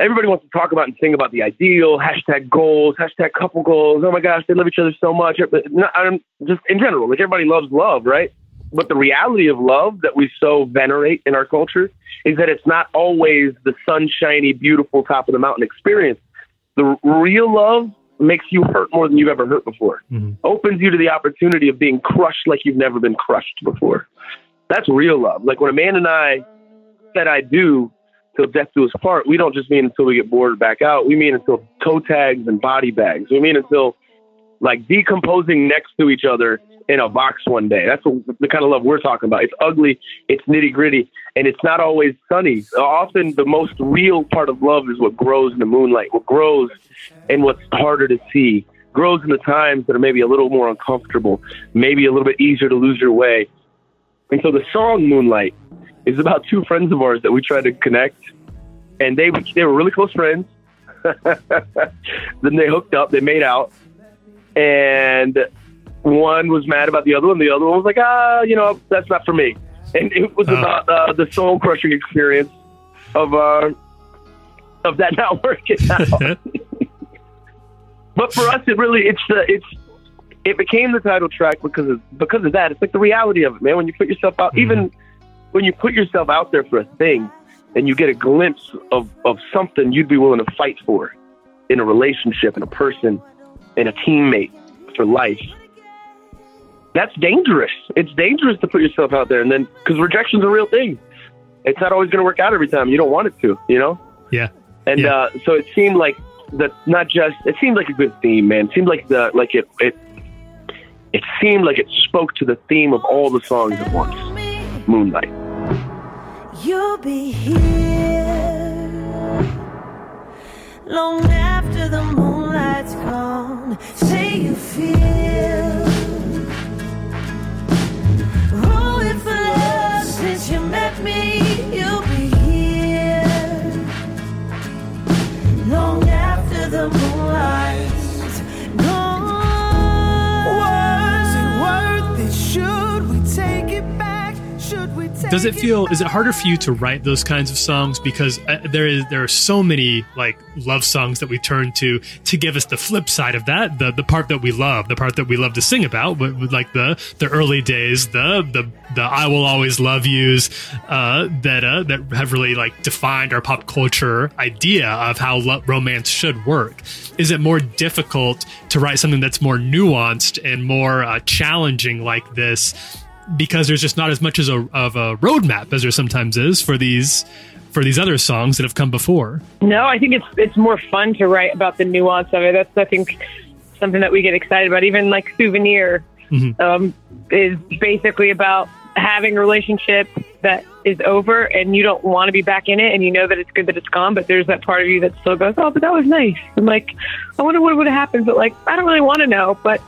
Everybody wants to talk about and sing about the ideal, hashtag goals, hashtag couple goals. Oh my gosh, they love each other so much. But not, I'm just in general, like everybody loves love, right? But the reality of love that we so venerate in our culture is that it's not always the sunshiny, beautiful top of the mountain experience. The real love makes you hurt more than you've ever hurt before. Mm-hmm. Opens you to the opportunity of being crushed like you've never been crushed before. That's real love. Like when a man and I said I do death do us part, we don't just mean until we get bored back out. We mean until toe tags and body bags. We mean until like decomposing next to each other in a box one day. That's what, the kind of love we're talking about. It's ugly, it's nitty gritty, and it's not always sunny. Often the most real part of love is what grows in the moonlight, what grows and what's harder to see. Grows in the times that are maybe a little more uncomfortable, maybe a little bit easier to lose your way. And so the song Moonlight is about two friends of ours that we tried to connect, and they they were really close friends. then they hooked up, they made out, and one was mad about the other one. The other one was like, ah, you know, that's not for me. And it was about uh, the soul crushing experience of uh, of that not working out. but for us, it really it's the it's it became the title track because of because of that. It's like the reality of it, man. When you put yourself out, even when you put yourself out there for a thing, and you get a glimpse of of something you'd be willing to fight for in a relationship, in a person, in a teammate for life. That's dangerous. It's dangerous to put yourself out there, and then because rejection's a real thing. It's not always going to work out every time. You don't want it to, you know. Yeah. And Yeah. uh, so it seemed like that. Not just. It seemed like a good theme, man. It seemed like the like it it. It seemed like it spoke to the theme of all the songs at once. Moonlight. You'll be here long after the moonlight's gone. Say you feel. Oh, if for love since you met me, you'll be here long after the moonlight's Does it feel? Is it harder for you to write those kinds of songs because uh, there is there are so many like love songs that we turn to to give us the flip side of that, the the part that we love, the part that we love to sing about, with like the the early days, the the the I will always love yous uh, that uh, that have really like defined our pop culture idea of how lo- romance should work. Is it more difficult to write something that's more nuanced and more uh, challenging like this? Because there's just not as much as a, of a roadmap as there sometimes is for these for these other songs that have come before. No, I think it's it's more fun to write about the nuance of it. That's I think something that we get excited about. Even like souvenir um, is basically about having a relationship that is over and you don't want to be back in it and you know that it's good that it's gone, but there's that part of you that still goes, oh, but that was nice. And like, I wonder what would have happened, but like, I don't really want to know, but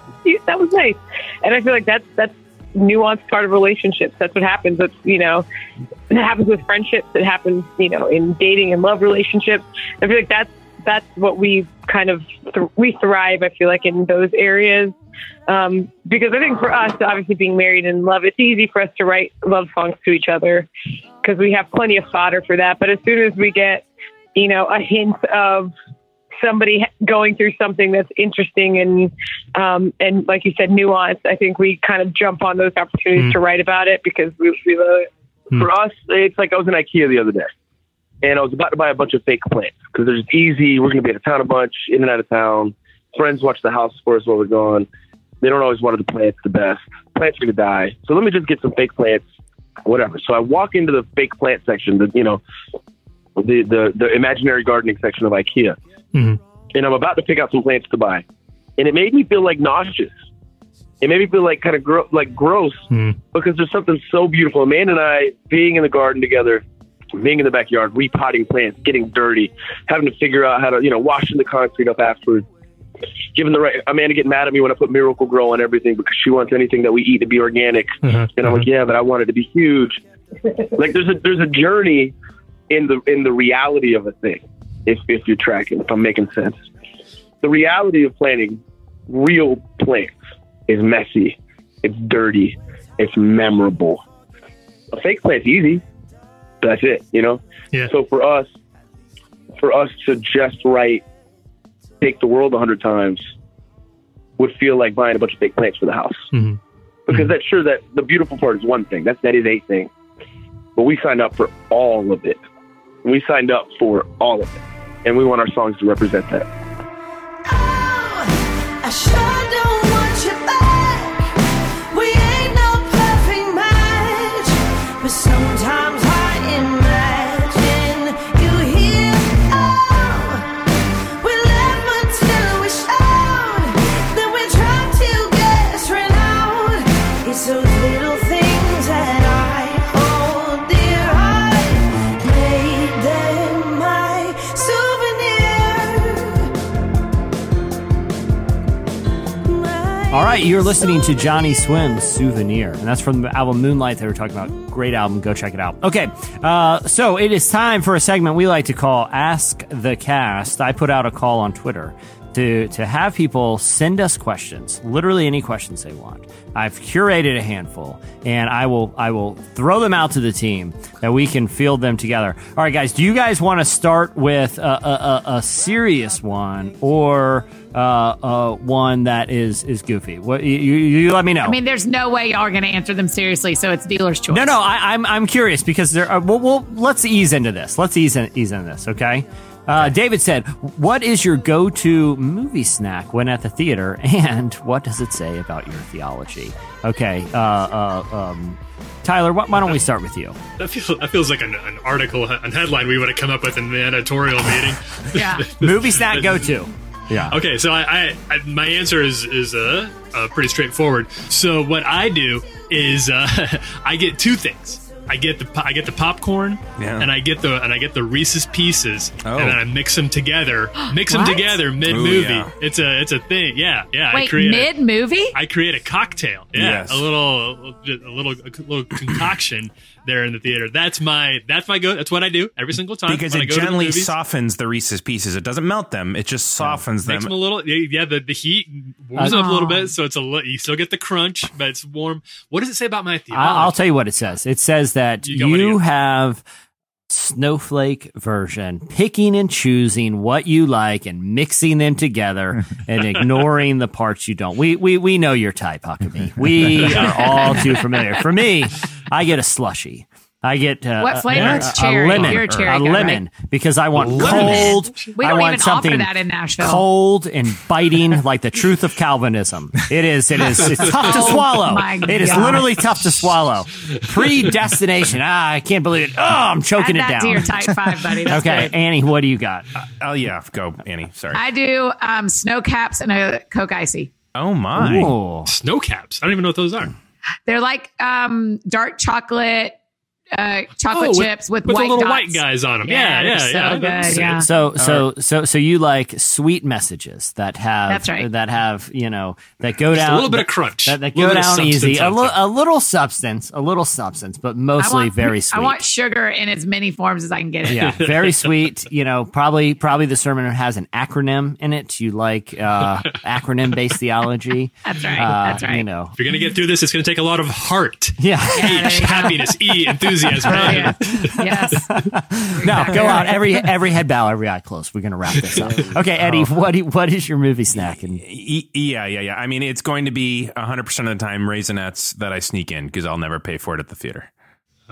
that was nice. And I feel like that's that's nuanced part of relationships. That's what happens. That's you know, it happens with friendships. It happens, you know, in dating and love relationships. I feel like that's that's what we kind of th- we thrive. I feel like in those areas um, because I think for us, obviously being married and love, it's easy for us to write love songs to each other because we have plenty of fodder for that. But as soon as we get, you know, a hint of somebody going through something that's interesting and um, and like you said, nuanced, I think we kind of jump on those opportunities to write about it because we, we love it. For us, it's like I was in IKEA the other day, and I was about to buy a bunch of fake plants because they're just easy. We're going to be out of town a bunch, in and out of town. Friends watch the house for us while we're gone. They don't always want the plants the best. Plants are going to die, so let me just get some fake plants whatever. So I walk into the fake plant section, the you know, the the, the imaginary gardening section of IKEA, Mhm. and I'm about to pick out some plants to buy, and it made me feel like nauseous. It made me feel like kind of gro- like gross mm-hmm. because there's something so beautiful. Amanda and I being in the garden together, being in the backyard, repotting plants, getting dirty, having to figure out how to, you know, washing the concrete up afterwards. Giving the right Amanda getting mad at me when I put Miracle-Gro on everything because she wants anything that we eat to be organic, uh-huh. and I'm like, uh-huh. yeah, but I want it to be huge. like there's a there's a journey in the in the reality of a thing. If if you're tracking, if I'm making sense, the reality of planting real plants is messy, it's dirty, it's memorable. A fake plant's easy. That's it, you know. Yeah. So for us, for us to just write, take the world a hundred times, would feel like buying a bunch of fake plants for the house. Mhm. Because that's sure that the beautiful part is one thing. That's that is a thing. But we signed up for all of it. We signed up for all of it, and we want our songs to represent that. All right, you're listening to Johnnyswim's Souvenir, and that's from the album Moonlight that we're talking about. Great album, go check it out. Okay, uh, so it is time for a segment we like to call Ask the Cast. I put out a call on Twitter to to have people send us questions, literally any questions they want. I've curated a handful, and I will I will throw them out to the team that we can field them together. All right, guys, do you guys want to start with a, a, a, a serious one or uh, uh, one that is is goofy? What you, you, let me know. I mean, there's no way y'all are going to answer them seriously, so it's dealer's choice. No, no, I, I'm I'm curious because there. Are, well, well, let's ease into this. Let's ease in, ease into this. Okay. Uh, David said, "What is your go-to movie snack when at the theater, and what does it say about your theology?" Okay, uh, uh, um, Tyler, why, why don't we start with you? That feels that feels like an, an article, an headline we would have come up with in the editorial meeting. Yeah. Movie snack go-to. Yeah. Okay, so I, I, I my answer is is uh, uh, pretty straightforward. So what I do is uh, I get two things. I get the I get the popcorn, Yeah. and I get the and I get the Reese's Pieces, Oh. and then I oh. mix them together. Mix them together mid movie. yeah. It's a it's a thing. Yeah, yeah. I Wait, create a- mid movie? I create a cocktail. Yeah, Yes. a little, a little, a little concoction there in the theater. That's my, that's my go. That's what I do every single time because when I it go to the gently softens the Reese's Pieces. It doesn't melt them; it just softens Makes them. them a little, yeah. The, the heat warms them up a little bit, so it's a li- you still get the crunch, but it's warm. What does it say about my theater? I- I'll tell you what it says. It says that You you again. have snowflake version, picking and choosing what you like and mixing them together and ignoring the parts you don't. We we we know your type, Huckabee. We are all too familiar. For me, I get a slushy. I get uh, What flavor? A, It's a cherry. lemon, You're a cherry a guy, lemon, because I want Lemon. cold. We don't want even something offer that in Nashville. cold and biting, like the truth of Calvinism. It is. It is. It's tough to Oh, swallow. my It is literally tough to swallow. Predestination. Ah, I can't believe it. Oh, I'm choking Add it that down. to your type five, buddy. That's okay, good. Annie, what do you got? oh yeah, go Annie. Sorry. I do um, Sno-Caps and a Coke Icy. oh my. Ooh. Sno-Caps. I don't even know what those are. They're like um, dark chocolate, uh, chocolate Oh, with- chips with, with white little dots. white guys on 'em. Yeah, they're yeah, so yeah. good. Yeah. So so so so you like sweet messages that have That's right. that have you know that go Just down a little bit that- of crunch. that, that go down easy a, on li- a little substance a little substance but mostly want- very sweet I want sugar in as many forms as I can get it. yeah, very sweet. You know, probably probably the sermon has an acronym in it. You like uh, acronym based theology. That's right. Uh, That's right. You know, If you're gonna get through this, it's gonna take a lot of heart. yeah. H, happiness, E, enthusiasm. Brilliant. yes. no, go out every every head bow, every eye closed. We're gonna wrap this up. Okay, Eddie, oh. what what is your movie snack? And E- yeah, yeah, yeah. I mean, it's going to be 100% of the time Raisinets that I sneak in because I'll never pay for it at the theater.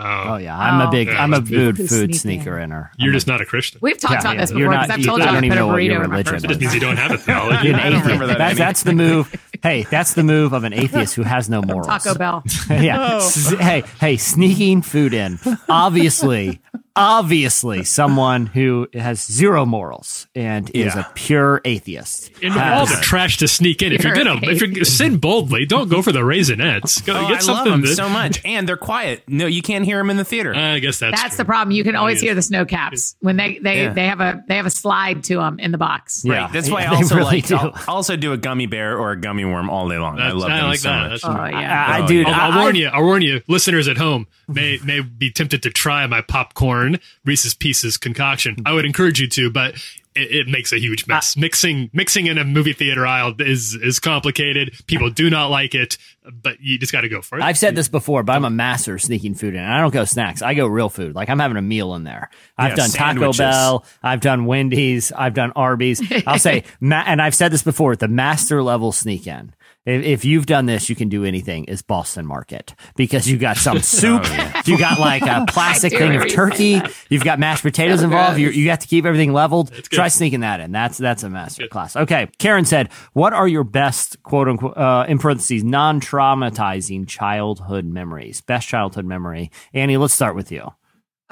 Oh. oh yeah, I'm a Oh. big, Yeah, I'm a food food Sneaker. sneaker inner. You're I'm just not a Christian. We've talked Yeah, about yeah. this before because I've told I you I don't even know what your burrito in my religion purse. It just means you don't have a a, theology. an I don't atheist. that That's, that's the move. Hey, that's the move of an atheist who has no morals. Taco Bell. yeah. S- Hey, hey, sneaking food in. Obviously, obviously, someone who has zero morals and is a pure atheist. In has- all the trash to sneak in. If you're You're gonna, if you sin boldly, don't go for the raisinets. Go Oh, get I love them that- so much, and they're quiet. No, you can't hear them in the theater. I guess that's That's true. the problem. You can always is. hear the Sno-Caps when they they, Yeah. they have a they have a slide to them in the box. Yeah. Right. That's why Yeah, I also really like do. I'll also do a gummy bear or a gummy worm all day long. I love I them like so that. much. Oh yeah. I, I Oh, dude, I'll, I'll warn you. I'll warn you. Listeners at home may may be tempted to try my popcorn Reese's Pieces concoction. I would encourage you to, but it, it makes a huge mess. mixing mixing in a movie theater aisle is is complicated. People do not like it, but you just got to go for it. I've said this before, but I'm a master sneaking food in. I don't go snacks. I go real food. Like I'm having a meal in there. I've Yeah, done Taco. Bell. I've done Wendy's. I've done Arby's. I'll say, ma- and I've said this before, the master level sneak in. If, if you've done this, you can do anything. Is Boston Market because you got some soup, you got like a plastic thing of turkey, you've got mashed potatoes So involved. gross. You you have to keep everything leveled. Try sneaking that in. That's that's a master class. Okay, Karen said, "What are your best quote unquote uh, in parentheses non traumatizing childhood memories? Best childhood memory." Annie, let's start with you.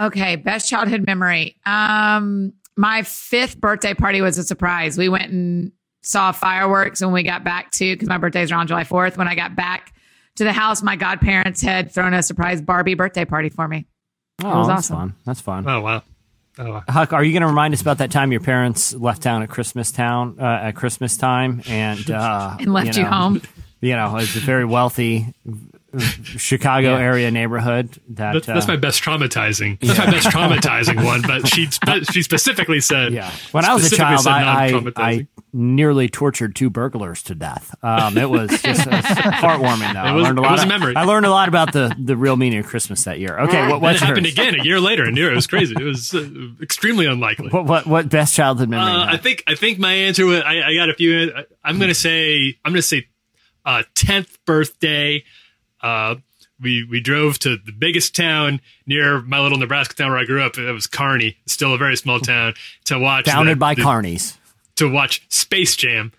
Okay, best childhood memory. Um, my fifth birthday party was a surprise. We went and saw fireworks when we got back to because my birthday's are on July fourth. When I got back to the house, my godparents had thrown a surprise Barbie birthday party for me. Oh, was that's awesome. fun. That's fun. oh wow. Oh, wow. Huck, are you going to remind us about that time your parents left town at Christmas town uh, at Christmas time and uh, And left you know, home. You know, it's a very wealthy Chicago Yeah. area neighborhood. That That's, that's uh, my best traumatizing. That's my best traumatizing one. But she she specifically said, Yeah. When I was a child, I, I. I nearly tortured two burglars to death. Um, it was just it was heartwarming, though. It was- I learned a it lot. was a of- memory. I learned a lot about the, the real meaning of Christmas that year. Okay, what, happened again a year later in Europe. It was crazy. It was uh, extremely unlikely. What, what what best childhood memory? Uh, I think I think my answer was I, I got a few. I- I'm gonna say I'm gonna say uh, tenth birthday. Uh, we we drove to the biggest town near my little Nebraska town where I grew up. It was Kearney, still a very small town. To watch Founded the- by the- Carnies. to watch Space Jam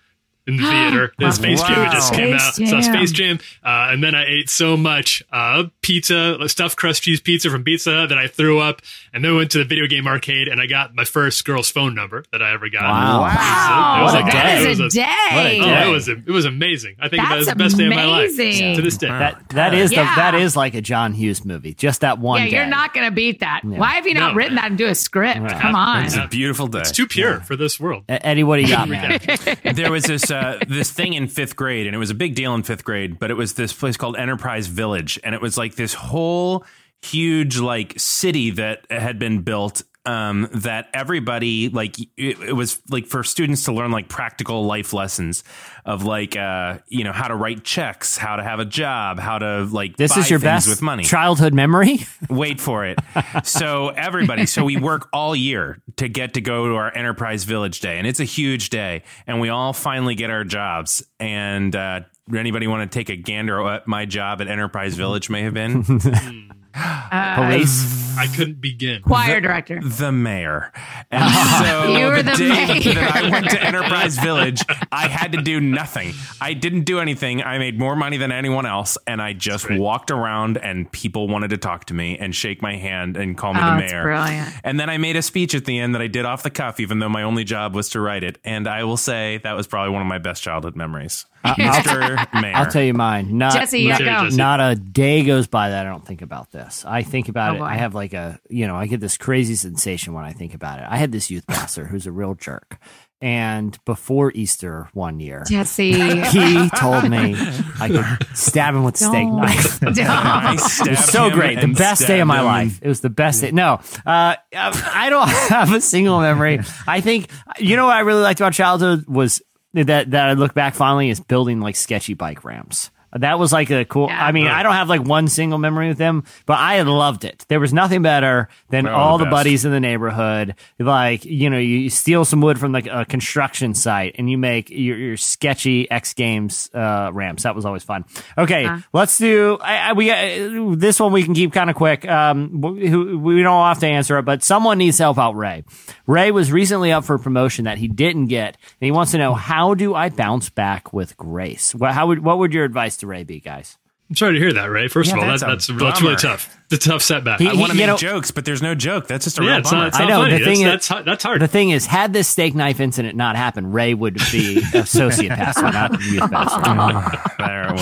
in the theater. The Space Jam had just Wow. came out. Space Saw Jam. Space Jam, uh, and then I ate so much uh, pizza, stuffed crust cheese pizza from Pizza Hut that I threw up. And then went to the video game arcade, and I got my first girl's phone number that I ever got. Wow. It was What a day. it was That is a day. What a Oh, day. it was it was amazing. I think that was That's the best day of my life amazing. to this day. That that is Yeah. the that is like a John Hughes movie. Just that one Yeah, day. you're not going to beat that. Why have you not No. written that into a script? Right. Come on. It's a beautiful day. It's too pure for this world. Eddie, what do you got, man? there was this uh, this thing in fifth grade, and it was a big deal in fifth grade. But it was this place called Enterprise Village, and it was like this whole huge like city that had been built. Um, that everybody like it, it was like for students to learn like practical life lessons of like uh you know how to write checks, how to have a job, how to like This is your best with money. childhood memory. Wait for it. So everybody, so we work all year to get to go to our Enterprise Village Day, and it's a huge day, and we all finally get our jobs. And uh, anybody want to take a gander at what my job at Enterprise Village may have been? Uh, Police. I couldn't begin. Choir director. the mayor. And so You were the day mayor. that I went to Enterprise Village, I had to do nothing. I didn't do anything. I made more money than anyone else, and I just walked around, and people wanted to talk to me and shake my hand and call me Oh, the that's mayor. brilliant. And then I made a speech at the end that I did off the cuff, even though my only job was to write it. And I will say that was probably one of my best childhood memories. Mr. Mayor. I'll tell you mine. Not, Jesse, not. Jesse. not a day goes by that I don't think about this. I think about Oh, it. boy. I have like a, you know, I get this crazy sensation when I think about it. I had this youth pastor who's a real jerk. And before Easter one year, Jesse. he told me I could stab him with a steak knife. It was so great. The best day of my him. life. It was the best day. No, uh, I don't have a single memory. I think, you know what I really liked about childhood was that, that I look back fondly is building like sketchy bike ramps. That was like a cool. Yeah. I mean, I don't have like one single memory with them, but I had loved it. There was nothing better than Oh, all the the best. buddies in the neighborhood. Like, you know, you steal some wood from like a construction site and you make your, your sketchy X Games uh, ramps. That was always fun. Okay, Uh-huh. let's do. I, I, we got, this one we can keep kind of quick. Um, we, we don't have to answer it, but someone needs to help out Ray. Ray was recently up for promotion that he didn't get, and he wants to know how do I bounce back with grace? What how would what would your advice to Ray be, guys? I'm sorry to hear that, Ray. First Yeah, of all, that's that, a that's that's really tough. The tough setback. He- I want to make know- jokes, but there's no joke. That's just a yeah, real it's bummer. not, it's I know, funny. the thing that's, is- that's, that's hard. The thing is, had this steak knife incident not happened, Ray would be a sociopath, so not a youth ah, pastor. there it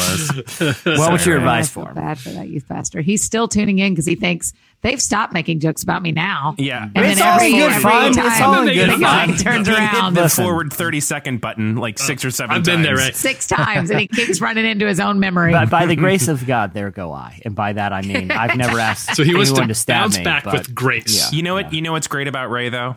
was. what was your Sorry. advice I feel for him? bad for that youth pastor. He's still tuning in because he thinks they've stopped making jokes about me now. Yeah. And It's then all every, good every fun. time It's all the good guy fun. turns He hit around the Listen. forward 30 second button like uh, six or seven I've times. been there, Ray. six times and he keeps running into his own memory. But by the grace of God, there go I. And by that, I mean, I've never asked So he wants anyone to to, stab bounce me, back but- with grace. Yeah. You know what? You know what's great about Ray though?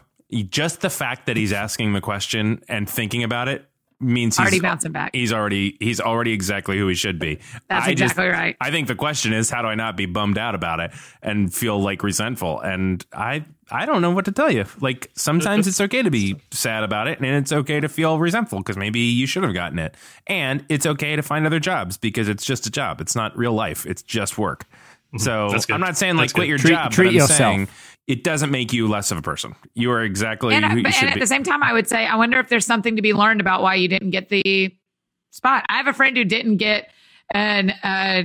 Just the fact that he's asking the question and thinking about it means he's Already bouncing back. He's already he's already exactly who he should be. That's I just- exactly right. I think the question is how do I not be bummed out about it and feel like resentful? And I I don't know what to tell you. Like sometimes it's okay to be sad about it and it's okay to feel resentful because maybe you should have gotten it. And it's okay to find other jobs because it's just a job. It's not real life. It's just work. So Mm-hmm. That's good. I'm not saying like That's quit good. your Treat- job, treat but I'm yourself. saying it doesn't make you less of a person. You are exactly and, who you but- should and at be. the same time, I would say, I wonder if there's something to be learned about why you didn't get the spot. I have a friend who didn't get an uh,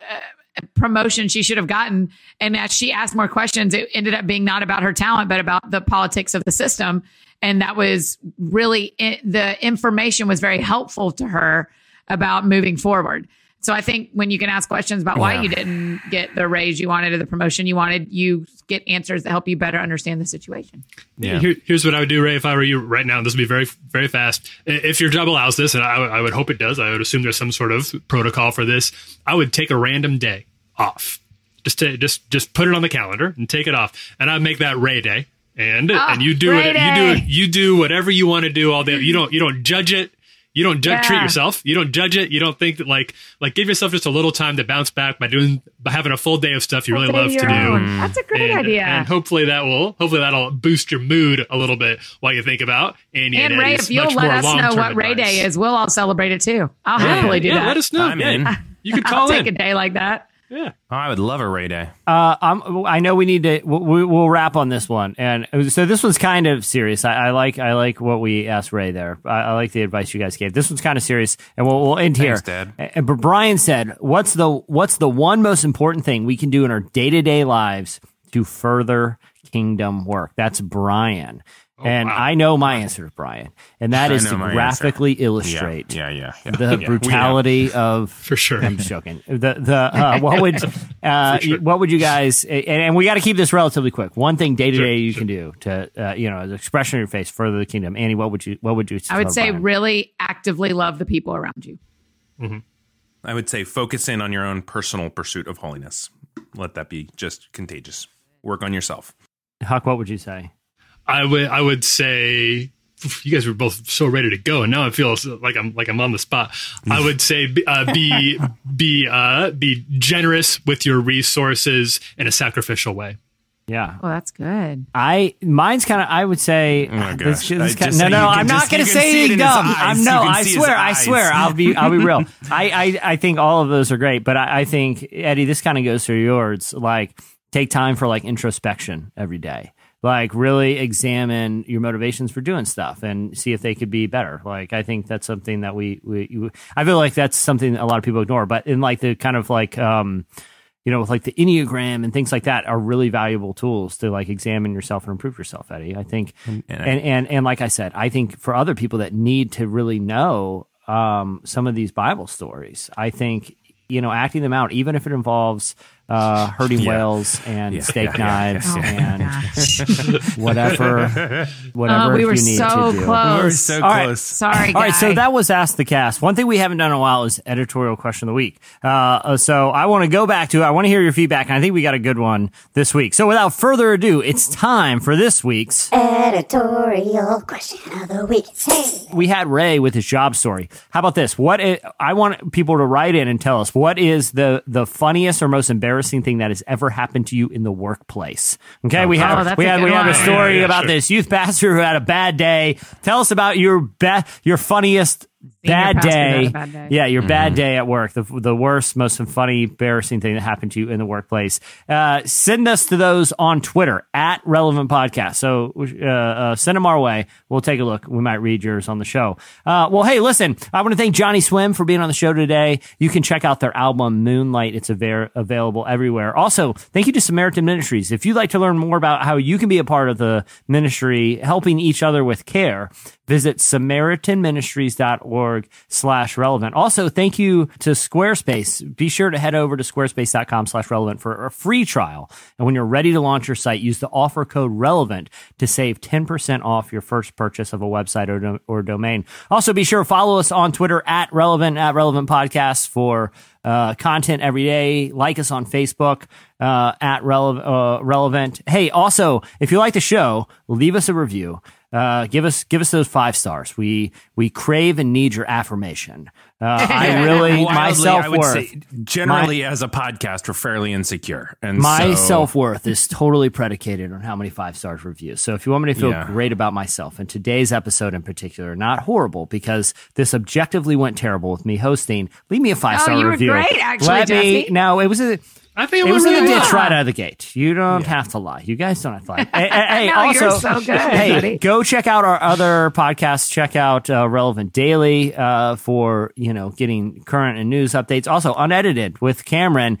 uh, promotion she should have gotten, and as she asked more questions, it ended up being not about her talent, but about the politics of the system. And that was really the information was very helpful to her about moving forward. So I think when you can ask questions about why Yeah. you didn't get the raise you wanted or the promotion you wanted, you get answers that help you better understand the situation. Yeah. Here, here's what I would do, Ray, if I were you right now. This would be very, very fast. If your job allows this, and I, I would hope it does, I would assume there's some sort of protocol for this. I would take a random day off. Just to, just just put it on the calendar and take it off, and I'd make that Ray Day. And Ah, and you do it. You do it. You do whatever you want to do all day. You don't you don't judge it. You don't ju- Yeah. treat yourself. You don't judge it. You don't think that like like give yourself just a little time to bounce back by doing by having a full day of stuff you really Full day love to your do. That's a great and, idea. And hopefully that will hopefully that'll boost your mood a little bit while you think about Annie and, And Ray, Eddie's if you'll let us know long-term what Ray advice. Day is, we'll all celebrate it too. I'll Yeah, happily do yeah, that. Let us know. I'm Yeah, in. You could I'll call take in. a day like that. Yeah. Oh, I would love a Ray Day. Uh, I'm, I know we need to. We, we'll wrap on this one, and so this one's kind of serious. I, I like. I like what we asked Ray there. I, I like the advice you guys gave. This one's kind of serious, and we'll, we'll end Thanks, here. Dad. And, but Brian said, "What's the What's the one most important thing we can do in our day to day lives to further kingdom work?" That's Brian. and wow. I know my answer to Brian, and that I is to graphically answer. illustrate Yeah, yeah, yeah. the Yeah, brutality of For sure. I'm just joking. The the uh, what would uh, what would you guys and, and we got to keep this relatively quick. One thing day to day you sure. can do to uh, you know as expression on your face further the kingdom. Annie, what would you what would you? I would say Brian? really actively love the people around you. I would say focus in on your own personal pursuit of holiness. Let that be just contagious. Work on yourself. Huck. What would you say? I would I would say you guys were both so ready to go, and now I feel like I'm like I'm on the spot. I would say be- uh, be be uh, be generous with your resources in a sacrificial way. Yeah. Oh, that's good. I mine's kind of I would say Oh my this- gosh. this I kinda- just no no I'm not going to say anything dumb. I'm no I swear I swear I'll be I'll be real I, I I think all of those are great but I, I think Eddie this kind of goes through yours like take time for like introspection every day. Like really examine your motivations for doing stuff and see if they could be better. Like I think that's something that we we I feel like that's something that a lot of people ignore but in like the kind of like um you know, with like the Enneagram and things like that are really valuable tools to like examine yourself and improve yourself, Eddie. I think, and, and, and, like I said, I think for other people that need to really know, um, some of these Bible stories, I think, you know, acting them out, even if it involves, uh, hurting Yeah. whales and Yeah, steak yeah, yeah, knives yeah. and whatever, whatever Oh, we were you need so to do. close. We were so All right. close. Sorry, All right, so that was Ask the Cast. One thing we haven't done in a while is editorial question of the week. Uh, Uh, so I want to go back to, I want to hear your feedback, and I think we got a good one this week. So without further ado, it's time for this week's. Editorial question of the week. Hey. We had Ray with his job story. How about this? What i I want people to write in and tell us what is the the funniest or most embarrassing thing that has ever happened to you in the workplace. Okay, oh, we Oh, have that's we have good we have a story Yeah, yeah, about sure. this youth pastor who had a bad day. Tell us about your be- your funniest bad pastor who had day. bad day. Yeah, your bad day at work. The the worst, most funny, embarrassing thing that happened to you in the workplace. Uh, send us to those on Twitter at Relevant Podcast. So uh, uh, send them our way. We'll take a look. We might read yours on the show. Uh, well, hey, listen, I want to thank Johnnyswim for being on the show today. You can check out their album Moonlight. It's ava- available everywhere. Also, thank you to Samaritan Ministries. If you'd like to learn more about how you can be a part of the ministry, helping each other with care, visit samaritanministries.org slash relevant. Also, thank you to Squarespace. Be sure to head over to squarespace.com slash relevant for a free trial. And when you're ready to launch your site, use the offer code relevant to save 10% off your first purchase of a website or, do- or domain. Also, be sure to follow us on Twitter at relevant, at relevant podcasts for uh, content every day. Like us on Facebook uh, at rele- uh, relevant. Hey, also, if you like the show, leave us a review. Uh, give us give us those five stars. We we crave and need your affirmation. Uh, I really my self would worth. say, generally, as a podcast, we're fairly insecure, and My so- self worth is totally predicated on how many five stars reviews. So if you want me to feel Yeah. great about myself, and today's episode in particular, not horrible because this objectively went terrible with me hosting, leave me a five star Oh, you were review. great, actually, Let me. Jesse. No, it was a. I think It it was went in really a ditch well. right out of the gate. You don't have to lie. You guys don't have to lie. hey, hey, hey, No, you're also, so good, hey, buddy. go check out our other podcasts. Check out uh, Relevant Daily uh, for you know getting current and news updates. Also, unedited with Cameron.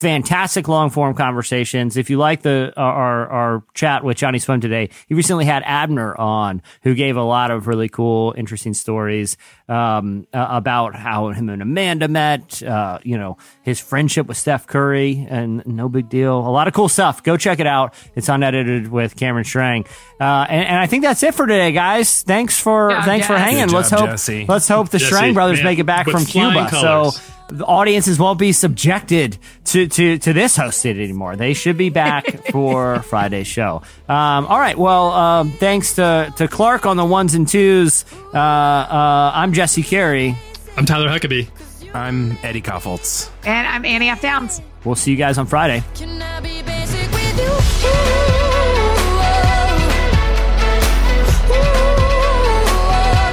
Fantastic long form conversations. If you like the uh, our our chat with Johnnyswim today, he recently had Abner on, who gave a lot of really cool, interesting stories um, uh, about how him and Amanda met. Uh, you know, his friendship with Steph Curry, and no big deal. A lot of cool stuff. Go check it out. It's unedited with Cameron Strang. Uh, and, and I think that's it for today, guys. Thanks for Good job, thanks for hanging. Good let's job, hope Jesse. let's hope the Jesse, Strang brothers man, make it back from Cuba. colors. So the audiences won't be subjected to, to, to this hosted anymore. They should be back for Friday's show. Um, all right. Well, um, thanks to, to Clark on the ones and twos. Uh, uh, I'm Jesse Carey. I'm Tyler Huckabee. I'm Eddie Kaufholz. And I'm Annie F. Downs. We'll see you guys on Friday. Can I be basic with you? Ooh,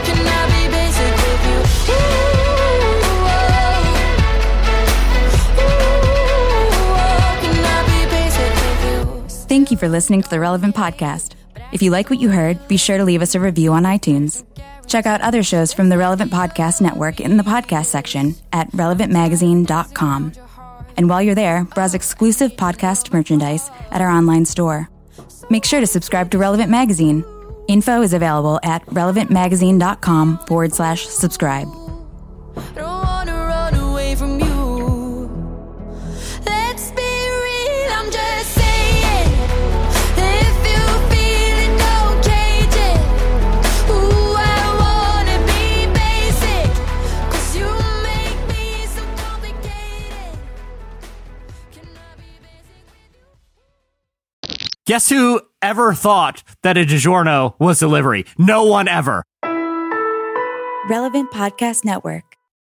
can I be basic with you? Ooh, can I be basic with you? Thank you for listening to the Relevant Podcast. If you like what you heard, be sure to leave us a review on iTunes. Check out other shows from the Relevant Podcast Network in the podcast section at relevantmagazine.com. And while you're there, browse exclusive podcast merchandise at our online store. Make sure to subscribe to Relevant Magazine. Info is available at relevantmagazine.com forward slash subscribe. Guess who ever thought that a DiGiorno was delivery? No one ever. Relevant Podcast Network.